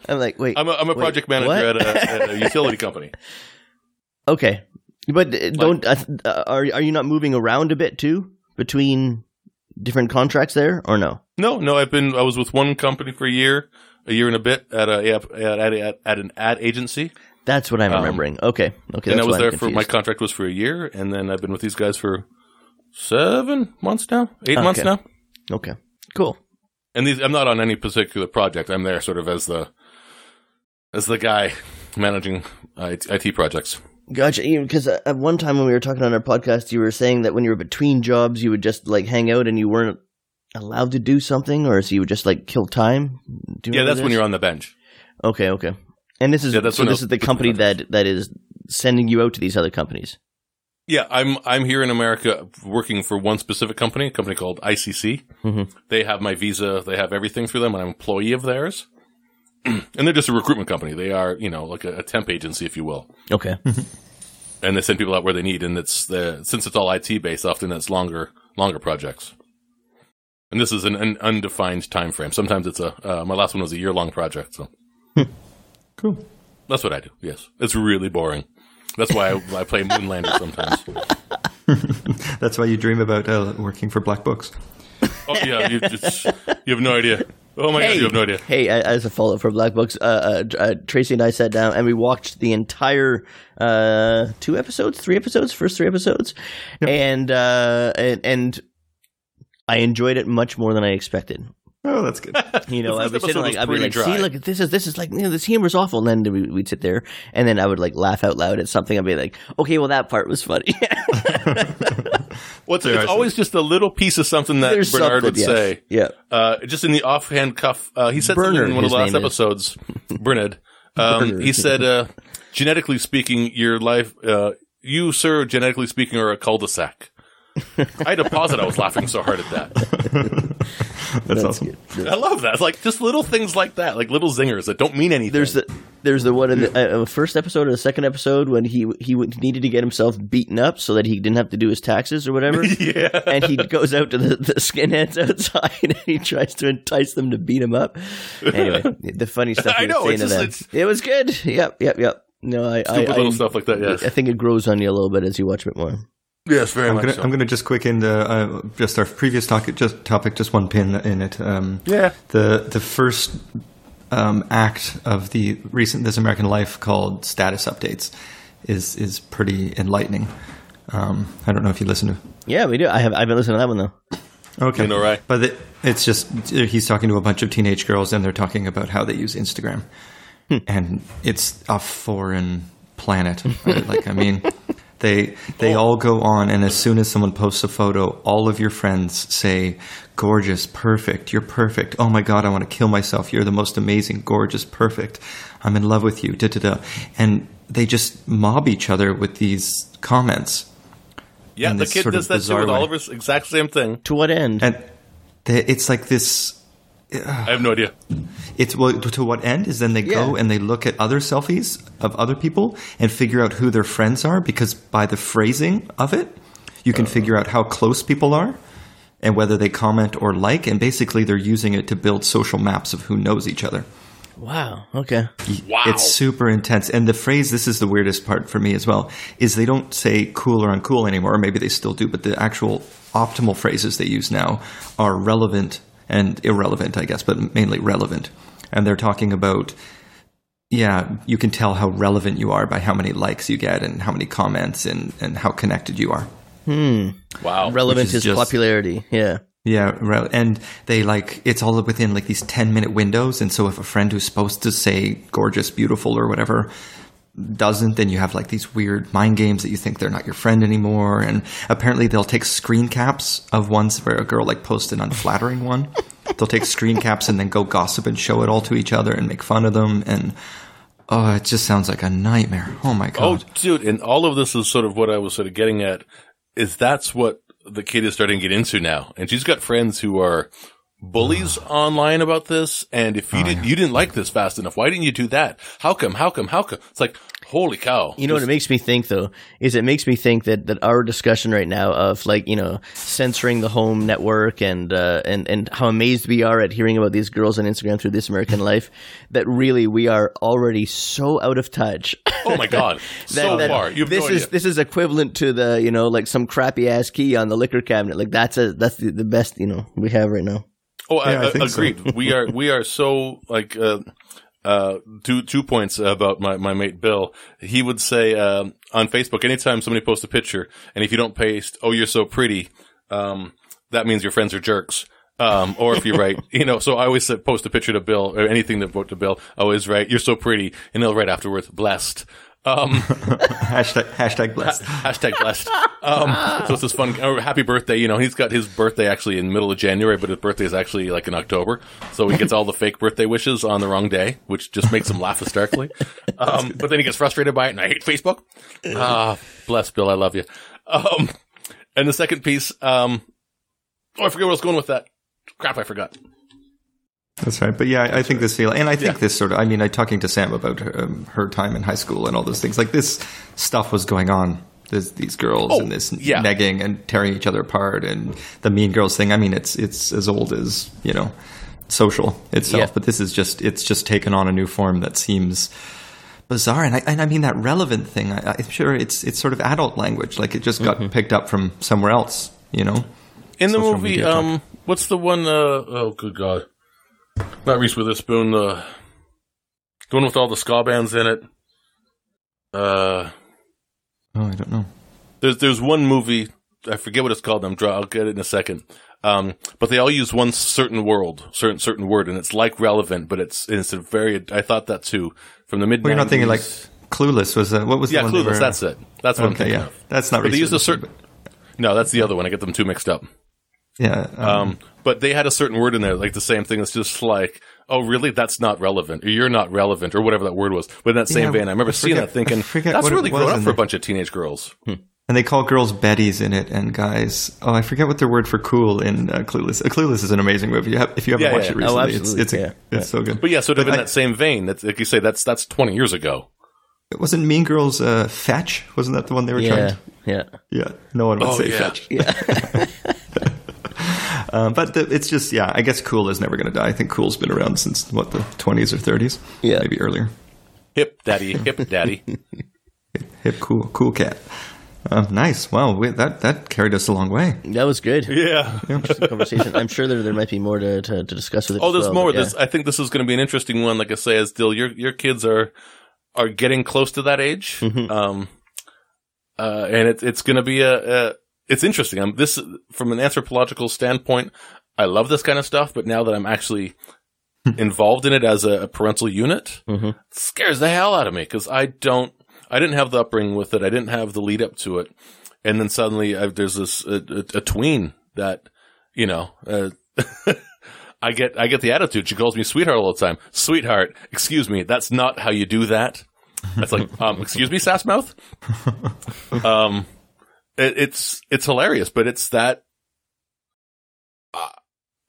I'm like, wait, I'm a, I'm a wait, project manager at a, at a utility company. okay, but uh, don't uh, uh, are are you not moving around a bit too between different contracts there, or no? No, no, I've been I was with one company for a year, a year and a bit at a at, at, at, at an ad agency, That's what I'm Um, remembering. Okay, okay, and I was there for my contract was for a year, and then I've been with these guys for seven months now, eight months now. Okay, cool. And these I'm not on any particular project. I'm there sort of as the as the guy managing IT, IT projects. Gotcha. Because at one time when we were talking on our podcast, you were saying that when you were between jobs, you would just like hang out and you weren't allowed to do something, or so you would just like kill time. Yeah, that's when you're on the bench. Okay, okay. And this is Yeah, so. This is the company that that is sending you out to these other companies. Yeah, I'm I'm here in America working for one specific company, a company called ICC. Mhm. They have my visa, they have everything through them, and I'm an employee of theirs. and they're just a recruitment company. They are, you know, like a, a temp agency, if you will. Okay. And they send people out where they need. And it's the since it's all IT based, often it's longer longer projects. And this is an, an undefined time frame. Sometimes it's a uh, my last one was a year long project. So cool. that's what I do. Yes, it's really boring. That's why I, I play Moonlander sometimes. That's why you dream about uh, working for Black Books. Oh yeah, you, just, you have no idea. Oh my god, you have no idea. Hey, as a follow up for Black Books, uh, uh, uh, Tracy and I sat down and we watched the entire uh, two episodes, three episodes, first three episodes, and, uh, and and I enjoyed it much more than I expected. Oh, that's good. You know, I'd be sitting like, I'd be like, dry. see, look, this is this is like, you know, this humor's awful. And then we, we'd sit there, and then I would like laugh out loud at something. I'd be like, okay, well, that part was funny. What's There it's always just a little piece of something that There's Bernard something, would yes. say. Yeah. Uh, just in the offhand cuff, uh, he said something Bernard, in one of the last episodes. Bernard. Um, Bernard. he said, uh, genetically speaking, your life, uh, you, sir, genetically speaking, are a cul-de-sac. I had to pause it. I was laughing so hard at that. That's, awesome. I love that. It's like just little things like that, like little zingers that don't mean anything. There's the there's the one in the uh, first episode or the second episode when he he would- needed to get himself beaten up so that he didn't have to do his taxes or whatever. yeah. and he goes out to the, the skinheads outside and he tries to entice them to beat him up. Anyway, the funny stuff I know, saying it's just- it's- It was good. Yep, yep, yep. No, I, I, Stupid little I, stuff like that. Yes. I think it grows on you a little bit as you watch it more. Yes, very I'm much gonna, so. I'm gonna just quick into uh, just our previous topic, just topic, just one pin in it. Um, Yeah. The the first um, act of the recent This American Life called Status Updates is is pretty enlightening. Um, I don't know if you listen to. Yeah, we do. I have. I've been listening to that one though. Okay, You know, right? But it, it's just he's talking to a bunch of teenage girls, and they're talking about how they use Instagram, and it's a foreign planet. right? Like, I mean, they they all go on, and as soon as someone posts a photo, all of your friends say, "Gorgeous, perfect, you're perfect." Oh my god, I want to kill myself. You're the most amazing, gorgeous, perfect. I'm in love with you. Da da da, and they just mob each other with these comments. yeah, the kid does that too bizarre with way. Oliver's exact same thing. To what end? and they, it's like this I have no idea. it's well to what end is then they go and they look at other selfies of other people and figure out who their friends are because by the phrasing of it you can uh. figure out how close people are and whether they comment or like and basically they're using it to build social maps of who knows each other wow. Okay. Wow. it's super intense and the phrase this is the weirdest part for me as well is they don't say cool or uncool anymore maybe they still do but the actual optimal phrases they use now are relevant and irrelevant i guess but mainly relevant and they're talking about yeah you can tell how relevant you are by how many likes you get and how many comments and, and how connected you are hmm. wow. Relevant is is, just- popularity. Yeah. Yeah, right. And they like it's all within like these 10 minute windows. And so if a friend who's supposed to say gorgeous, beautiful, or whatever doesn't, then you have like these weird mind games that you think they're not your friend anymore. And apparently they'll take screen caps of ones where a girl like posted an unflattering one. they'll take screen caps and then go gossip and show it all to each other and make fun of them. And oh, it just sounds like a nightmare. Oh my God. Oh, God. dude, and all of this is sort of what I was sort of getting at is that's what the kid is starting to get into now. And she's got friends who are bullies online about this. And if Oh, you didn't, you didn't like this fast enough, why didn't you do that? How come? How come? How come? It's like, holy cow. You know what it makes me think though is it makes me think that, that our discussion right now of like you know censoring the home network and uh, and and how amazed we are at hearing about these girls on Instagram through This American Life that really we are already so out of touch. Oh my God. so that- that far. You this no is idea. this is equivalent to the you know like some crappy ass key on the liquor cabinet. Like that's a that's the, the best you know we have right now. Oh, I, Yeah, I I, think so. agreed. we are we are so like uh, uh, two two points about my my mate Bill. He would say um, on Facebook anytime somebody posts a picture, and if you don't paste, "Oh, you're so pretty," um, that means your friends are jerks. Um, or if you write, you know, so I always post a picture to Bill or anything that wrote to Bill. I always write, "You're so pretty," and he'll write afterwards, "Blessed." Um, hashtag, hashtag blessed. Hashtag blessed. Um, so it's this fun. Oh, happy birthday! You know, he's got his birthday actually in the middle of January, but his birthday is actually like in October. So he gets all the fake birthday wishes on the wrong day, which just makes him laugh hysterically. Um, but then he gets frustrated by it, and I hate Facebook. Ah, bless Bill, I love you. Um, and the second piece, um, oh, I forget where I was going with that. Crap, I forgot. That's right. But yeah, I I think this feel, and I think Yeah. this sort of, I mean, I talking to Sam about her, um, her time in high school and all those things. Like this stuff was going on. There's these girls Oh, and this yeah. negging and tearing each other apart and the mean girls thing. I mean, it's it's as old as you know, social itself. Yeah. But this is just it's just taken on a new form that seems bizarre, and I, and I mean that relevant thing. I, I'm sure it's it's sort of adult language, like it just got picked up from somewhere else. You know, In the Social movie, um, what's the one? Uh, oh, good God, not Reese Witherspoon. The the one with all the ska bands in it. Uh, oh, I don't know. there's there's one movie. I forget what it's called. I'm dry, I'll get it in a second. Um, but they all use one certain world, certain certain word, and it's like relevant, but it's it's a very. I thought that too from the mid. Well, you're not thinking like Clueless was uh, what was yeah, the one they clueless. were- That's it. That's what I'm Okay, thinking yeah, of. that's not. But they used a certain. No, that's the other one. I get them two mixed up. Yeah, um, Um, but they had a certain word in there, like the same thing. It's just like, oh, really? That's not relevant, or you're not relevant, or whatever that word was. But in that same Yeah, vein, I remember I seeing that, thinking forget that's really grown up for a bunch of teenage girls. and they call girls Betties in it, and guys. Oh, I forget what their word for cool in uh, Clueless. Uh, Clueless is an amazing movie. You have, if you haven't Yeah, watched yeah. it recently, Oh, it's it's, a, yeah. it's so good. But yeah, sort of But in I- that same vein. That's like you say. That's that's twenty years ago. It wasn't Mean Girls uh, Fetch? Wasn't that the one they were trying? Yeah, to... yeah, Yeah, no one would Oh, say. Fetch. yeah. Um, but the, it's just, yeah, I guess cool is never going to die. I think cool's been around since, what, the 20s or 30s? Yeah. Maybe earlier. Hip daddy, hip daddy. Hip, cool, cool cat. Um, nice. Wow, we, that, that carried us a long way. that was good. yeah. Interesting conversation. I'm sure there there might be more to to, to discuss with it. Oh, there's well, more. but yeah. There's, I think this is going to be an interesting one. Like I say, as Dill, your your kids are are getting close to that age, Mm-hmm. um, uh, and it's it's going to be a, a it's interesting. I'm this from an anthropological standpoint. I love this kind of stuff, but now that I'm actually involved in it as a, a parental unit, Mhm. it scares the hell out of me because I don't. I didn't have the upbringing with it. I didn't have the lead up to it, and then suddenly I, there's this a, a, a tween that you know. Uh, I get I get the attitude. She calls me sweetheart all the time. Sweetheart, excuse me, that's not how you do that. That's like, um, excuse me, Sassmouth. Um, it, it's it's hilarious, but it's that. Uh,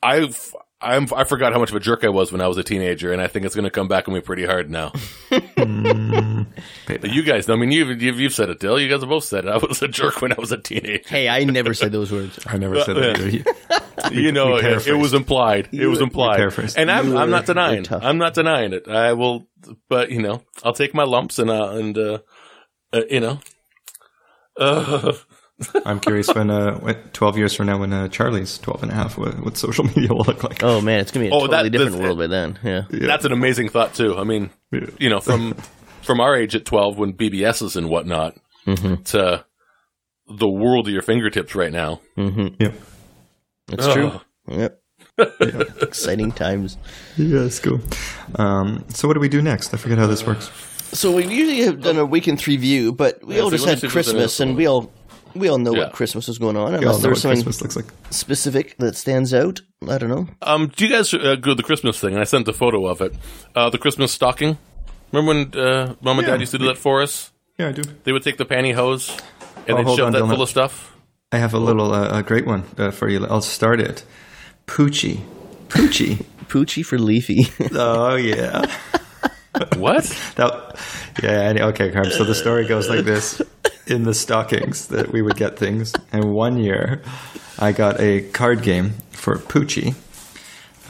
I've I'm I forgot how much of a jerk I was when I was a teenager, and I think it's going to come back on me pretty hard now. Mm, baby. You guys, I mean, you've, you've you've said it, Dill. You guys have both said it. I was a jerk when I was a teenager. Hey, I never said those words. I never said that. either. you know, we it, it was paraphrased. implied. It was implied, and I'm You I'm not denying. I'm not denying it. I will, but you know, I'll take my lumps and uh, and uh, uh, you know, uh, I'm curious when, uh, when 12 years from now, when uh, Charlie's 12 and a half, what, what social media will look like. Oh man, it's gonna be a Oh, totally that- different world by then. Yeah. that's an amazing thought too. I mean, Yeah. you know, from from our age at 12 when BBSs and whatnot Mm-hmm. to the world at your fingertips right now. Mm-hmm. Yep. It's Ugh. true. Yep. Exciting times. Yeah, that's cool. Um, so what do we do next? I forget how this works. So we usually have done a weekend view, but we Yeah, all so just had see if there's any Christmas, and we all we all know Yeah. what Christmas was going on, We all unless know what something Christmas looks like. specific that stands out. I don't know. Um, do you guys uh, go to the Christmas thing? And I sent a photo of it. Uh, the Christmas stocking. Remember when uh, mom and Yeah. dad used to do that for us? Yeah, I do. They would take the pantyhose and Oh, they'd hold shove on, that Dylan. full of stuff. I have a little, uh, a great one uh, for you. I'll start it. Poochie. Poochie. Poochie for Leafy. oh, yeah. What? That, yeah, okay, Carm. So the story goes like this. In the stockings that we would get things. And one year, I got a card game for Poochie,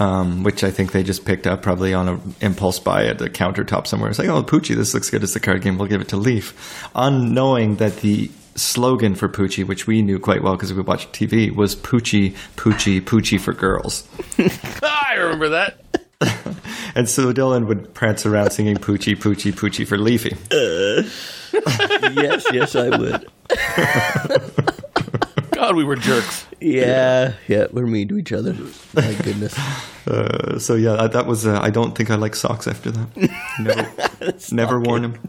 um, which I think they just picked up probably on an impulse buy at the countertop somewhere. It's like, oh, Poochie, this looks good as the card game. We'll give it to Leaf. Unknowing that the slogan for Poochie, which we knew quite well because we watched TV, was Poochie, Poochie, Poochie for girls. I remember that. And so Dylan would prance around singing Poochie, Poochie, Poochie for Leafy. yes, yes, I would. God, we were jerks. Yeah, yeah, we're mean to each other. My goodness. Uh, so yeah, that, that was. Uh, I don't think I like socks after that. Never, never worn them.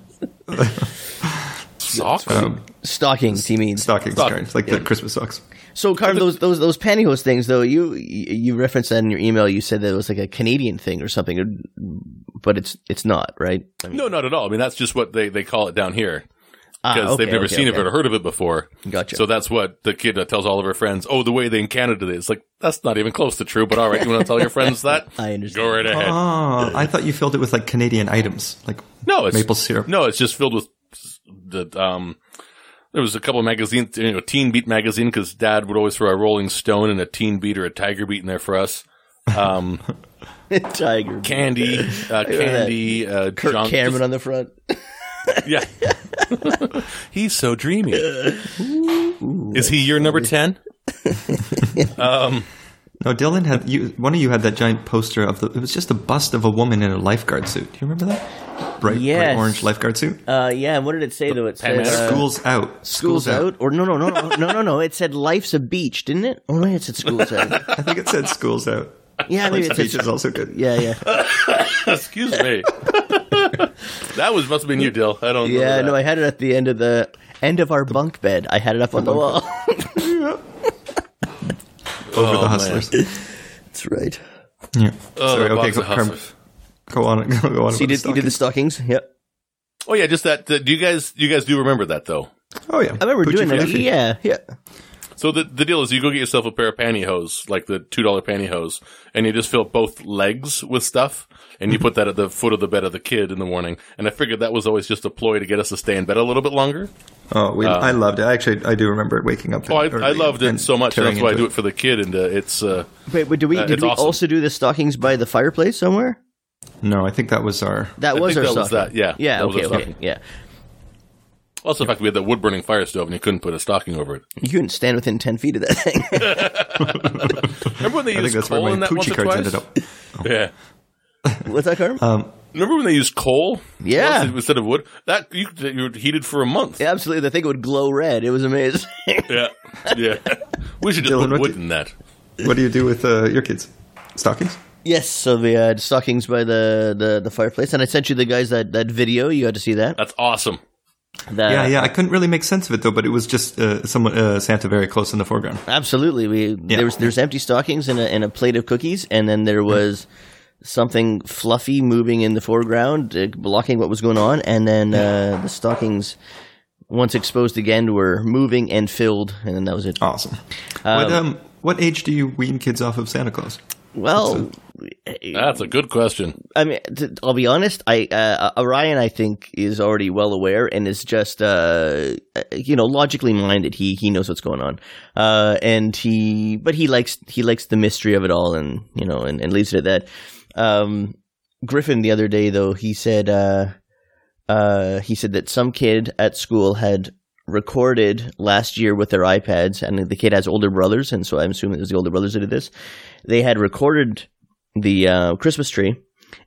Socks? Um, Stockings, he means. stockings, Stock- sorry. It's like the Christmas socks. So, Carm, those those those pantyhose things, though, you you referenced that in your email. You said that it was like a Canadian thing or something, but it's it's not, right? I mean, no, not at all. I mean, that's just what they, they call it down here. Ah, Because okay, they've never okay, seen okay. it or heard of it before. Gotcha. So that's what the kid tells all of her friends. Oh, the way they in Canada did it. It's like, that's not even close to true, but all right, you want to tell your friends that? I understand. Go right ahead. Oh, I thought you filled it with like Canadian items, like No, it's maple syrup. No, it's just filled with the um. There was a couple of magazines, you know, Teen Beat magazine, because Dad would always throw a Rolling Stone and a Teen Beat or a Tiger Beat in there for us. Um, Tiger. candy, uh, candy, uh, Kirk junk, Cameron just- on the front. Yeah. He's so dreamy. Is he your number 10? um, No, Dylan had you. One of you had that giant poster of the. It was just a bust of a woman in a lifeguard suit. Do you remember that? Bright, Yes. bright orange lifeguard suit. Uh, yeah. and What did it say though? It said uh, School's out. School's out. or no, no, no, no, no, no, no. It said life's a beach, didn't it? Oh, no, it said school's out. I think it said school's out. Yeah, maybe Life's it a beach said. is also good. Yeah, yeah, excuse me. that was must have been you, Dill. I don't yeah. that. No, I had it at the end of the end of our bunk bed. I had it up on the wall. Over Oh, the man. hustlers. That's right. Yeah. Oh, Sorry. Okay. Go, Carm, go on. Go, go on. So you did, you did the stockings. stockings? Yep. Oh yeah, just that. Uh, do you guys? You guys do remember that though? Oh yeah. I remember Put you doing for that. Effie. Yeah, yeah. So the the deal is, you go get yourself a pair of pantyhose, like the two dollar pantyhose, and you just fill both legs with stuff, and you put that at the foot of the bed of the kid in the morning. And I figured that was always just a ploy to get us to stay in bed a little bit longer. Oh, we, I loved it. Actually, I do remember waking up. Uh, Oh, I, I loved it so much. That's why I do it for the kid, and uh, it's uh, Wait, but did we Uh, did we awesome. also do the stockings by the fireplace somewhere? No, I think that was our. That I was think our that was stocking. that, yeah. yeah. That was okay, our okay, yeah. Also the fact we had that wood burning fire stove, and you couldn't put a stocking over it. You couldn't stand within ten feet of that thing. Remember when they I think used that's where coal my in that once Poochie or cards twice? ended up. Yeah. What's that, Carm? Remember when they used coal? Yeah. Once instead of wood. That you, you were heated for a month. Yeah, absolutely. The thing would glow red. It was amazing. Yeah, yeah. We should just Dylan, put what wood do- in that. What do you do with uh, your kids? Stockings? yes. So we had stockings by the, the, the fireplace, and I sent you the guys that, that video. You had to see that. That's awesome. That- yeah, yeah. I couldn't really make sense of it though, but it was just uh, someone uh, Santa very close in the foreground. Absolutely. We there was there's empty stockings and a, and a plate of cookies, and then there was something fluffy moving in the foreground, uh, blocking what was going on, and then uh, the stockings, once exposed again, were moving and filled, and then that was it. Awesome. what um, what age do you wean kids off of Santa Claus? Well, That's a good question. I mean, I'll be honest. I uh, Orion, I think, is already well aware and is just, uh, you know, logically minded. He he knows what's going on, uh, and he, but he likes he likes the mystery of it all, and you know, and, and leaves it at that. Um, Griffin the other day, though, he said, uh, uh, he said that some kid at school had recorded last year with their iPads, and the kid has older brothers, and so I'm assuming it was the older brothers that did this. They had recorded the uh, Christmas tree,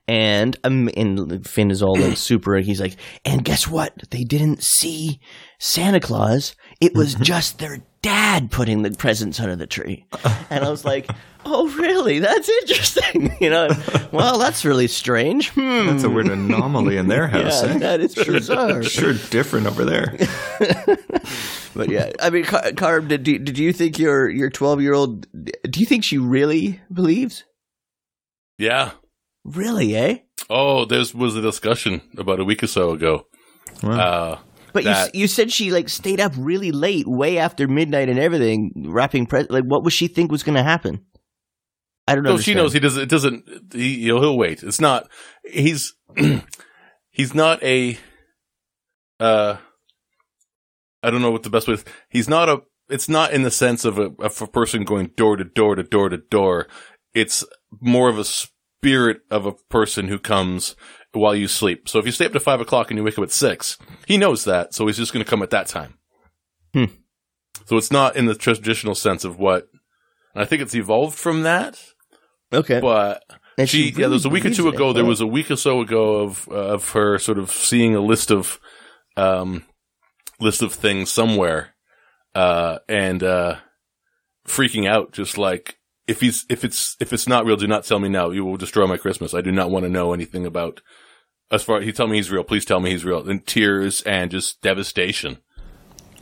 and um, and Finn is all like super. He's like, and guess what? They didn't see Santa Claus. It was just their dad putting the presents under the tree. And I was like, oh, really? That's interesting. You know, well, that's really strange. Hmm. That's a weird anomaly in their house. Yeah, eh? that is bizarre. Sure, different over there. But yeah, I mean, Car- Carb, did, did you think your your twelve year old? Do you think she really believes? Yeah. Really, eh? Oh, there was a discussion about a week or so ago. Wow. Uh, But you That- you said she like stayed up really late, way after midnight and everything, wrapping pre- like what was she think was going to happen? I don't know. no, she knows he doesn't. It doesn't. He, he'll, he'll wait. It's not. He's he's not a. Uh, I don't know what the best way. Is. He's not a. It's not in the sense of a, of a person going door to door to door to door. It's more of a spirit of a person who comes while you sleep. So if you stay up to five o'clock and you wake up at six, he knows that. So he's just going to come at that time. Hmm. So it's not in the traditional sense of what. And I think it's evolved from that, Okay, but And she, yeah, there was a week or two it. ago. There Oh. was a week or so ago of uh, of her sort of seeing a list of um list of things somewhere, uh, and uh, freaking out, just like if he's if it's if it's not real, do not tell me now. You will destroy my Christmas. I do not want to know anything about. As far he tell me he's real, please tell me he's real. And tears and just devastation.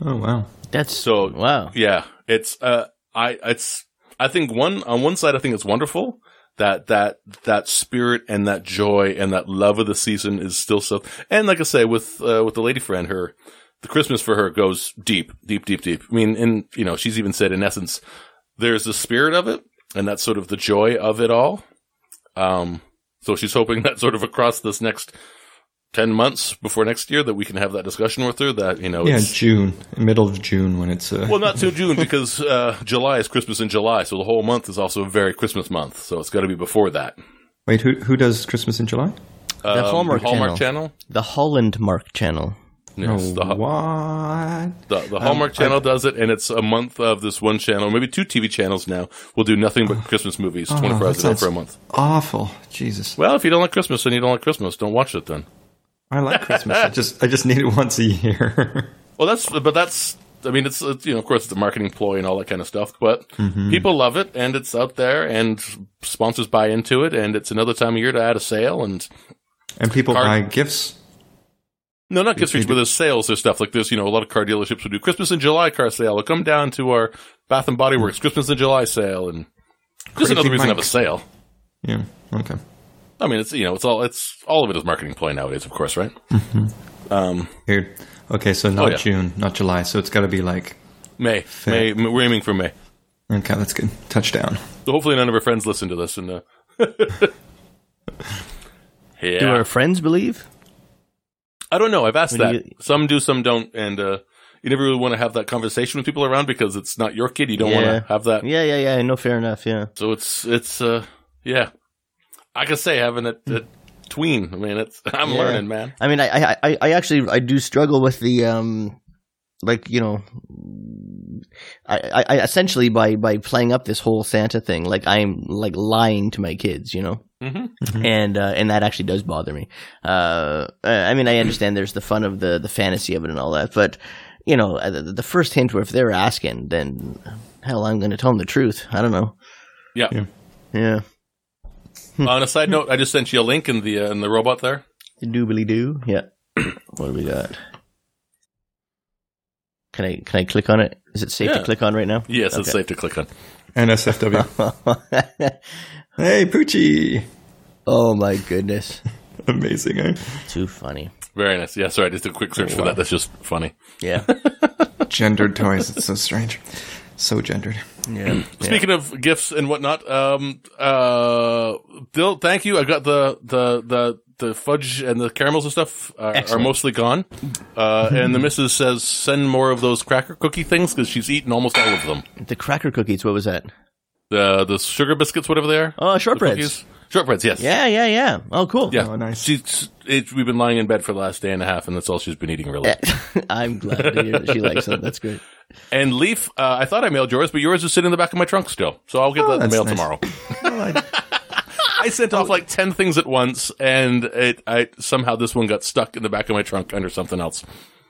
Oh wow. That's So wow. yeah, it's uh, I it's I think one on one side I think it's wonderful that that that spirit and that joy and that love of the season is still so. And like I say, with uh, with the lady friend, her the Christmas for her goes deep, deep, deep, deep. I mean, and you know, she's even said in essence, there's the spirit of it, and that's sort of the joy of it all. Um, so she's hoping that sort of across this next. 10 months before next year that we can have that discussion with her that, you know, Yeah, it's, June, middle of June when it's. Uh, well, not till June because uh, July is Christmas in July, so the whole month is also a very Christmas month. So it's got to be before that. wait, who who does Christmas in July? The Um, Hallmark Hallmark channel. The Holland Mark channel. Yes, oh, the, what? the, the Hallmark Channel does it, and it's a month of this one channel, maybe two TV channels now. We'll do nothing but Christmas movies, twenty four Oh, that hours a day for a month. Awful. Jesus. Well, if you don't like Christmas, then you don't like Christmas. Don't watch it then. I like Christmas. I just I just need it once a year. Well, that's but that's. I mean, it's, it's you know, of course, it's a marketing ploy and all that kind of stuff. But Mm-hmm. people love it, and it's out there, and sponsors buy into it, and it's another time of year to add a sale. And and people Car- buy gifts. No, not gift reach, but there's sales. There's stuff like this. You know, a lot of car dealerships will do Christmas in July car sale. Or come down to our Bath and Body Works Christmas in July sale, and just Crazy another reason to have a sale. Yeah. Okay. I mean, it's you know, it's all it's all of it is marketing ploy nowadays, of course, right? Weird. Okay, so not yeah. June, not July. So it's got to be like May, May, we're aiming for May. okay, that's good. Touchdown. So hopefully, none of our friends listen to this. And uh, yeah, Do our friends believe? I don't know. I've asked What that. you- some do, some don't, and uh, you never really want to have that conversation with people around because it's not your kid. You don't want to have that. Yeah, yeah, yeah. No, fair enough. Yeah. So it's it's uh yeah. I can say having a, a tween. I mean, it's I'm Yeah. learning, man. I mean, I, I, I, actually, I do struggle with the, um, like you know, I, I, I essentially by by playing up this whole Santa thing, like I'm like lying to my kids, you know. Hmm and uh, and that actually does bother me. Uh, I mean, I understand there's the fun of the the fantasy of it and all that, but you know, uh, the, the first hint where if they're asking, then hell, I'm going to tell them the truth. I don't know. Yeah. Yeah. Yeah, On a side note, I just sent you a link in the uh, in the robot there. doobly doo. Yeah. what do we got? Can I can I click on it? Is it safe Yeah. to click on right now? Yes, it's safe to click on. NSFW. hey, Poochie. oh my goodness, Amazing, eh? too funny. Very nice. Yeah, sorry, I just did a quick search for wow. that. That's just funny. Yeah, Gendered toys. It's so strange. So gendered. yeah. Speaking of gifts and whatnot, um, uh, Dill, thank you. I got the the the the fudge and the caramels and stuff are, are mostly gone. Uh, and the missus says send more of those cracker cookie things because she's eaten almost all of them. The cracker cookies. What was that? The the sugar biscuits, whatever they are. Oh, The shortbreads. Shortbreads, yes. Yeah, yeah, yeah. Oh, cool. Yeah. Oh, nice. She's, it, we've been lying in bed for the last day and a half, and that's all she's been eating, really. I'm glad to hear that she likes them. That's great. And Leaf, uh, I thought I mailed yours, but yours is sitting in the back of my trunk still. So I'll get that in the mail nice. tomorrow. Oh, I- I sent off like 10 things at once, and it, I somehow this one got stuck in the back of my trunk under something else.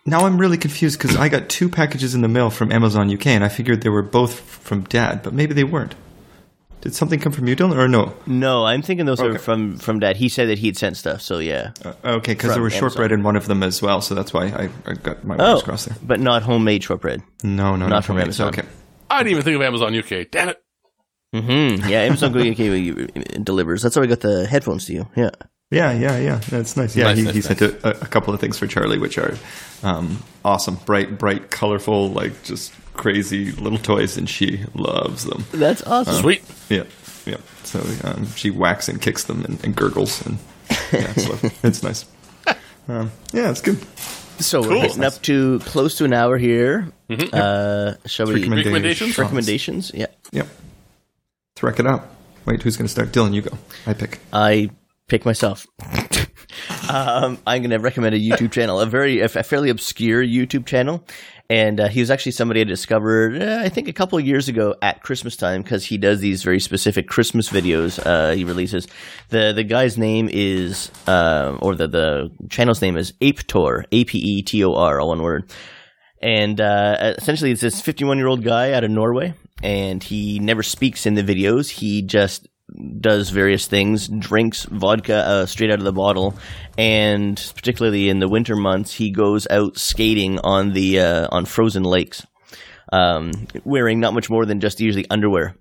now I'm really confused because I got two packages in the mail from Amazon UK, and I figured they were both from Dad, but maybe they weren't. Did something come from you, Dylan, or no? No, I'm thinking those are from from Dad. He said that he had sent stuff. So yeah. Uh, okay, because there was Amazon. shortbread in one of them as well, so that's why I, I got my Oh, crossed there. but not homemade shortbread. No, no, Not from me. Amazon. Okay. I didn't even think of Amazon UK. Damn it. Mm-hmm. Yeah, Amazon Go UK delivers. That's how I got the headphones to you. Yeah. Yeah, yeah, yeah. That's nice. Yeah, Nice, he, nice, he sent a, a couple of things for Charlie, which are um, awesome, bright, bright, colorful, like just crazy little toys, and she loves them. That's awesome. Sweet. Yeah, yeah. So um, she whacks and kicks them and, and gurgles, and yeah, it's, it's nice. Um, yeah, it's good. So Cool. we're hitting up to close to an hour here. Uh, shall we? Recommendation. Recommendations? Recommendations? Yeah. Yep. Threck it up. Wait, who's going to start? Dylan, you go. I pick. I pick myself. um, I'm going to recommend a YouTube channel, a very, a fairly obscure YouTube channel. And uh, he was actually somebody I discovered, uh, I think, a couple of years ago at Christmas time because he does these very specific Christmas videos. Uh, he releases the the guy's name is, uh, or the the channel's name is Apetor, A P E T O R, all one word. And uh, essentially, it's this 51 year old guy out of Norway, and he never speaks in the videos. He just does various things, drinks vodka uh, straight out of the bottle, and particularly in the winter months, he goes out skating on the uh, on frozen lakes, um, wearing not much more than just usually underwear.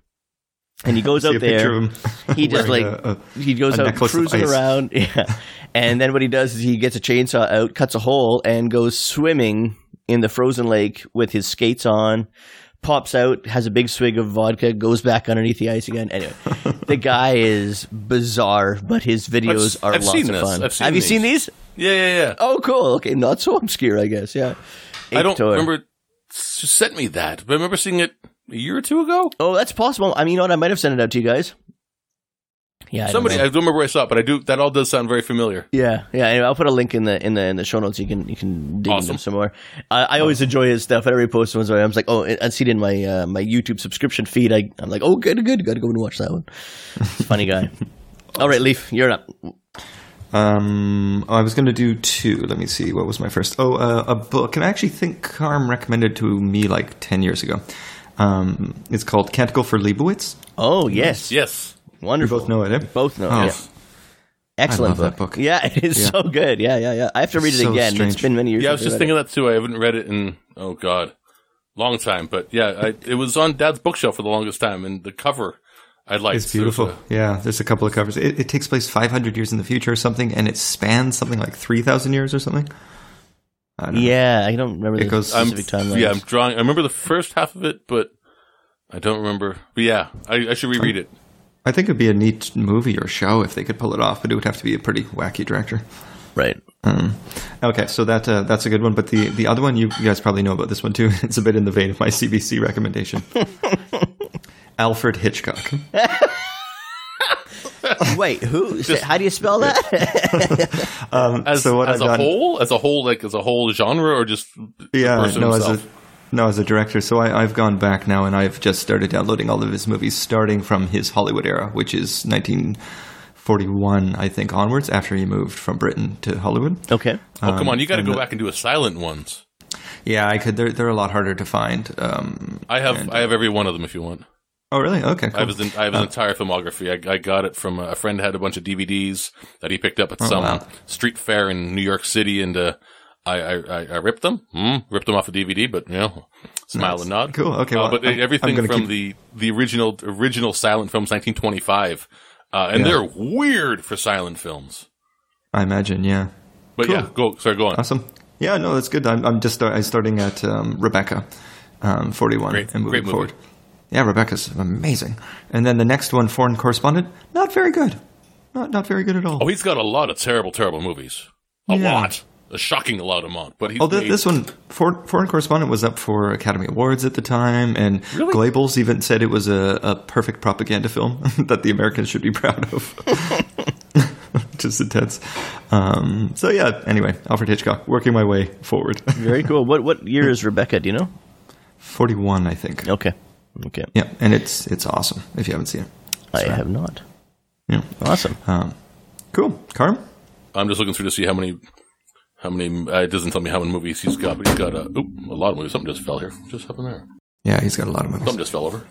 And he goes out there. He just like a- a- he goes out cruising around, yeah. And then what he does is he gets a chainsaw out, cuts a hole, and goes swimming in the frozen lake with his skates on. Pops out, has a big swig of vodka, goes back underneath the ice again. Anyway, the guy is bizarre, but his videos I've- are I've lots of this. fun. I've seen Have you these. seen these? Yeah, yeah, yeah. Oh, cool. Okay, not so obscure, I guess. Yeah. I don't remember. Sent me that, but I remember seeing it a year or two ago. Oh, that's possible. I mean, you know what? I might have sent it out to you guys. Yeah, I don't Somebody, know. I don't remember where I saw it, but I do. That all does sound very familiar. Yeah, yeah. Anyway, I'll put a link in the in the in the show notes. You can you can dig into Awesome. them some more. I, I always enjoy his stuff. Whenever he posts ones, I'm like, oh, I see it in my uh, my YouTube subscription feed. I, I'm like, oh, good, good, got to go and watch that one. Funny guy. All right, Leaf, you're up. Um, I was going to do two. Let me see. What was my first? Oh, uh, a book. And I actually think Carm recommended to me like 10 years ago. Um, it's called Canticle for Leibowitz. Oh yes, Yes. Wonderful. You both know it, eh? Both know. Oh. Yeah. Excellent love that book. Yeah, it is Yeah. so good. Yeah, yeah, yeah. I have to read it So again. strange. It's been many years. Yeah, I was just read thinking that too. I haven't read it in oh god, long time. But yeah, I, it was on Dad's bookshelf for the longest time, and the cover I liked. It's beautiful. There's yeah, there's a couple of covers. It, it takes place 500 years in the future or something, and it spans something like 3,000 years or something. I don't it. know. Yeah, I don't remember It the goes- a- I'm, specific timeline. yeah, I'm drawing. I remember the first half of it, but I don't remember. But yeah, I, I should reread it. I think it'd be a neat movie or show if they could pull it off, but it would have to be a pretty wacky director. right. Um, okay, so that uh, that's a good one. But the, the other one, you, you guys probably know about this one too. It's a bit in the vein of my CBC recommendation. Alfred Hitchcock. Wait, who? say- how do you spell that? Um, As, so what as I've a done, whole, as a whole, like as a whole genre, or just the yeah, person no, as a himself? no, as a director. So I, I've gone back now, and I've just started downloading all of his movies, starting from his Hollywood era, which is 1941, I think, onwards. After he moved from Britain to Hollywood. okay. oh, come on, you got to go the- back and do a silent ones. Yeah, I could. They're they're a lot harder to find. Um, I have, I have every one of them. If you want, oh, really? Okay, cool. I have his, I have his entire filmography. I, I got it from a friend had a bunch of DVDs that he picked up at some wow. street fair in New York City, and uh, I, I, I, I ripped them, mm, ripped them off a DVD, but you know, smile and nod. Cool. Okay, Uh, but I'm- everything from keep- the the original original silent films, 1925, uh, and Yeah. they're weird for silent films. I imagine. Yeah. But Cool. yeah, go. Sorry, go on. Awesome. Yeah, no, that's good. I'm, I'm just start, I'm starting at um, Rebecca, um, 41, Great- and moving forward. Yeah, Rebecca's amazing. And then the next one, Foreign Correspondent, not very good. Not not very good at all. Oh, he's got a lot of terrible, terrible movies. A Yeah. lot, a shocking lot amount. But he's Oh, made- this one, For- Foreign Correspondent, was up for Academy Awards at the time, and Really? Goebbels even said it was a, a perfect propaganda film that the Americans should be proud of. Just intense. Um, so yeah. Anyway, Alfred Hitchcock, working my way forward. Very cool. What what year is Rebecca? Do you know? Forty-one, I think. Okay. Okay. Yeah, and it's it's awesome if you haven't seen it. I have not. Yeah. Awesome. Um, cool. Carm? I'm just looking through to see how many, how many. Uh, it doesn't tell me how many movies he's got, but he's got a, oop, a lot of movies. Something just fell here. Just happened there. Yeah, he's got a lot of movies. Something just fell over.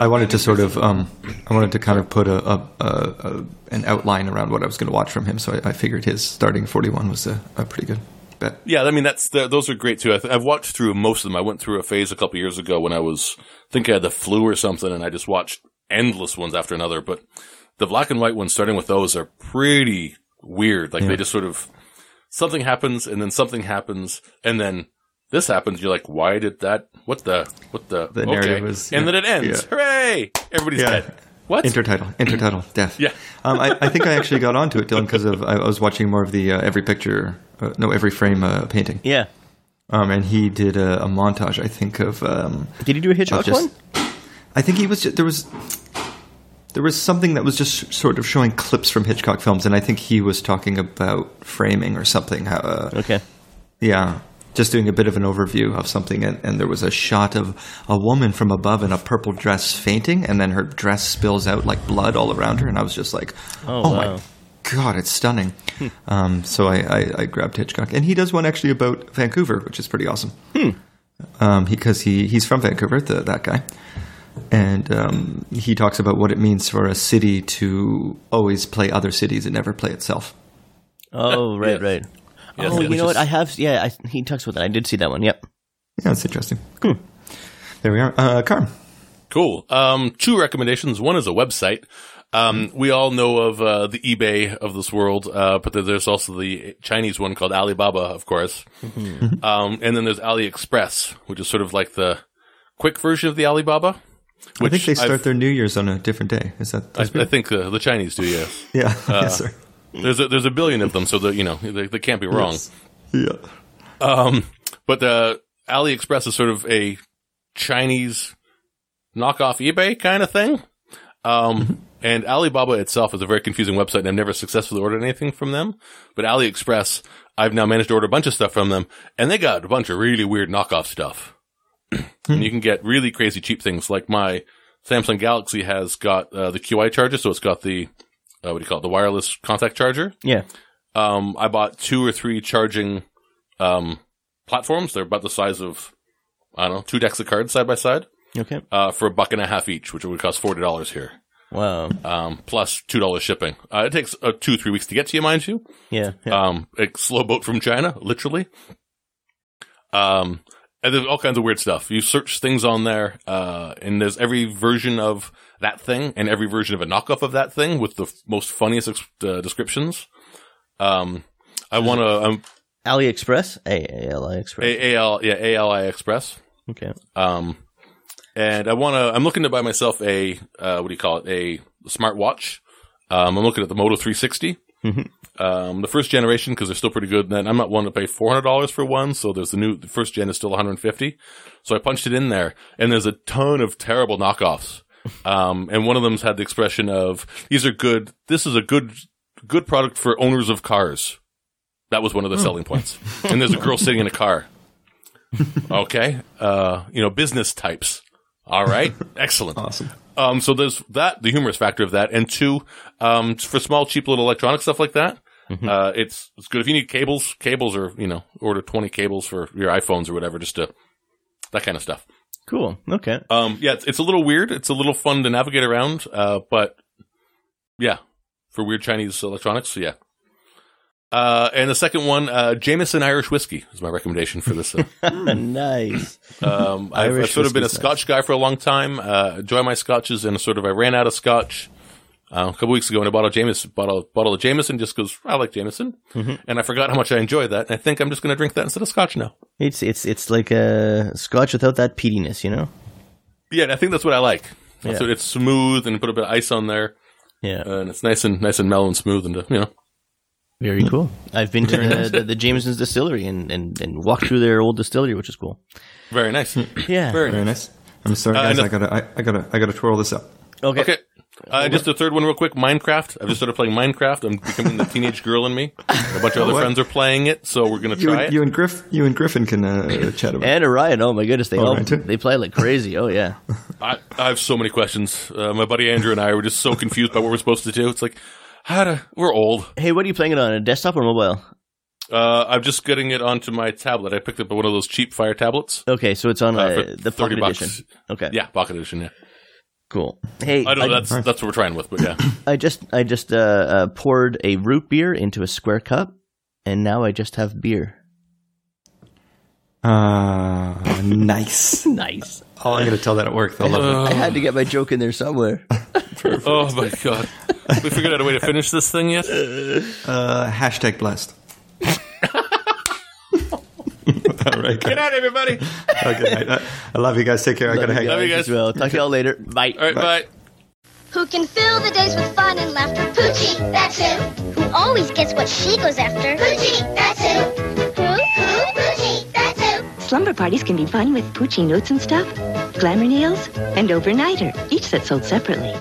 I wanted to sort of, um, I wanted to kind of put a, a, a, a an outline around what I was going to watch from him. So I, I figured his starting 41 was a, a pretty good bet. Yeah, I mean that's the, those are great too. I th- I've watched through most of them. I went through a phase a couple years ago when I was I think I had the flu or something, and I just watched endless ones after another. But the black and white ones, starting with those, are pretty weird. Like they just sort of something happens, and then something happens, and then this happens. You're like, why did that? What the? What the? The narrative is- and yeah, then it ends. yeah. Hooray! Everybody's Yeah. dead. What? Intertitle, intertitle, death. Yeah. Um, I, I think I actually got onto it, Dylan, because of I was watching more of the uh, every picture, uh, no, every frame uh, painting. Yeah. Um, and he did a, a montage, I think, of um, Did he do a Hitchcock just- one? I think he was ju- there was there was something that was just sort of showing clips from Hitchcock films, and I think he was talking about framing or something. Uh, Okay. yeah, just doing a bit of an overview of something, and, and there was a shot of a woman from above in a purple dress fainting, and then her dress spills out like blood all around her, and I was just like, Oh, oh, wow. my god, it's stunning. um, so I, I, I grabbed Hitchcock, and he does one actually about Vancouver, which is pretty awesome. Um, because he he's from Vancouver, the, that guy and um, he talks about what it means for a city to always play other cities and never play itself. Oh, right, Yes. right. Yes, oh, yes. you know what? I have. Yeah, I, he talks about that. I did see that one. Yep. Yeah, that's interesting. Cool. There we are. Uh, Carm. Cool. Um, two recommendations. One is a website. Um, we all know of uh, the eBay of this world, uh, but there's also the Chinese one called Alibaba, of course. Um, and then there's AliExpress, which is sort of like the quick version of the Alibaba. I think they start I've- their New Year's on a different day. Is that? I, I think uh, the Chinese do, yes. yeah. yes, sir. There's a, there's a billion of them, so the, you know they, they can't be wrong. Yes. Yeah. Um, but uh, AliExpress is sort of a Chinese knockoff eBay kind of thing. Um, And Alibaba itself is a very confusing website, and I've never successfully ordered anything from them. But AliExpress, I've now managed to order a bunch of stuff from them, and they got a bunch of really weird knockoff stuff. and you can get really crazy cheap things, like my Samsung Galaxy has got uh, the QI charger, so it's got the uh, what do you call it, the wireless contact charger. Yeah. Um, I bought two or three charging um, platforms. They're about the size of I don't know two decks of cards side by side Okay. uh, for a buck and a half each, which would cost forty dollars here, Wow. um, plus two dollars shipping. Uh, it takes uh, two three weeks to get to you, mind you. Yeah. yeah. Um, a slow boat from China, literally. Um, and there's all kinds of weird stuff. You search things on there, uh, and there's every version of that thing and every version of a knockoff of that thing with the f- most funniest ex- uh, descriptions. Um, I want to um, AliExpress. A A L I Express. A- AL yeah ALI Express. Okay. Um, and I want to. I'm looking to buy myself a uh, what do you call it? A smartwatch. Um, I'm looking at the Moto 360. Mhm. Um, the first generation because they're still pretty good. And then I'm not one to pay four hundred dollars for one, so there's the new. The first gen is still 150. So I punched it in there, and there's a ton of terrible knockoffs. Um, and one of them's had the expression of "These are good. This is a good good product for owners of cars." That was one of the selling points. And there's a girl sitting in a car. Okay, uh, you know, business types. All right, excellent. Awesome. Um, so there's that, the humorous factor of that, and two, um, for small, cheap little electronic stuff like that, uh, it's it's good if you need cables. Cables are you know order twenty cables for your iPhones or whatever, just to that kind of stuff. Cool. Okay. Um, yeah, it's, it's a little weird. It's a little fun to navigate around, uh, but yeah, for weird Chinese electronics, yeah. Uh, and the second one, uh, Jameson Irish whiskey is my recommendation for this. Uh, nice. Um, I've, I've sort of been a whiskey's nice. Scotch guy for a long time. Uh, enjoy my scotches, and sort of I ran out of Scotch uh, a couple weeks ago, and I bought a Jameson bottle, bottle of Jameson just because I like Jameson, Mm-hmm. and I forgot how much I enjoyed that. And I think I'm just going to drink that instead of Scotch now. It's it's it's like a Scotch without that peatiness, you know. Yeah, and I think that's what I like. That's Yeah. what, it's smooth, and put a bit of ice on there, Yeah. and it's nice and nice and mellow and smooth, and uh, you know. Very cool. I've been to the, the, the Jameson's distillery and, and, and walked through their old distillery, which is cool. Very nice. Yeah. Very Very nice. nice. I'm sorry, Uh, guys. I gotta, I, I gotta, I gotta twirl this up. Okay. Okay. Uh, just the third one, real quick. Minecraft. I've just started playing Minecraft. I'm becoming the teenage girl in me. A bunch of other what? friends are playing it, so we're gonna You try and, it. you and Griff, you and Griffin can uh, chat about. it. And Orion. Oh my goodness, they Oh, all right, they play like crazy. Oh yeah. I, I have so many questions. Uh, my buddy Andrew and I were just so confused by what we're supposed to do. It's like, how to? We're old. Hey, what are you playing it on? A desktop or mobile? Uh, I'm just getting it onto my tablet. I picked up one of those cheap Fire tablets. Okay, so it's on Uh, uh, for the 30 pocket bucks. edition. Okay. Yeah, pocket edition. Yeah, Cool. Hey, I know I, that's that's what we're trying with, but yeah. I just I just uh, uh, poured a root beer into a square cup, and now I just have beer. Uh, nice. Nice. Oh, I'm gonna tell that at work. They'll love it. I had to get my joke in there somewhere. oh my god, we figured out a way to finish this thing yet? Uh, hashtag blessed. All right, Good night, everybody. Okay, I, I love you guys. Take care. I gotta hang. Out. Love you guys. as well. Talk to y'all later. Bye. All right, bye. Who can fill the days with fun and laughter? Poochie, that's who. Who always gets what she goes after? Poochie, that's who. Who? Who? Poochie, that's who. Slumber parties can be fun with Poochie notes and stuff, glamour nails, and overnighter, each set sold separately.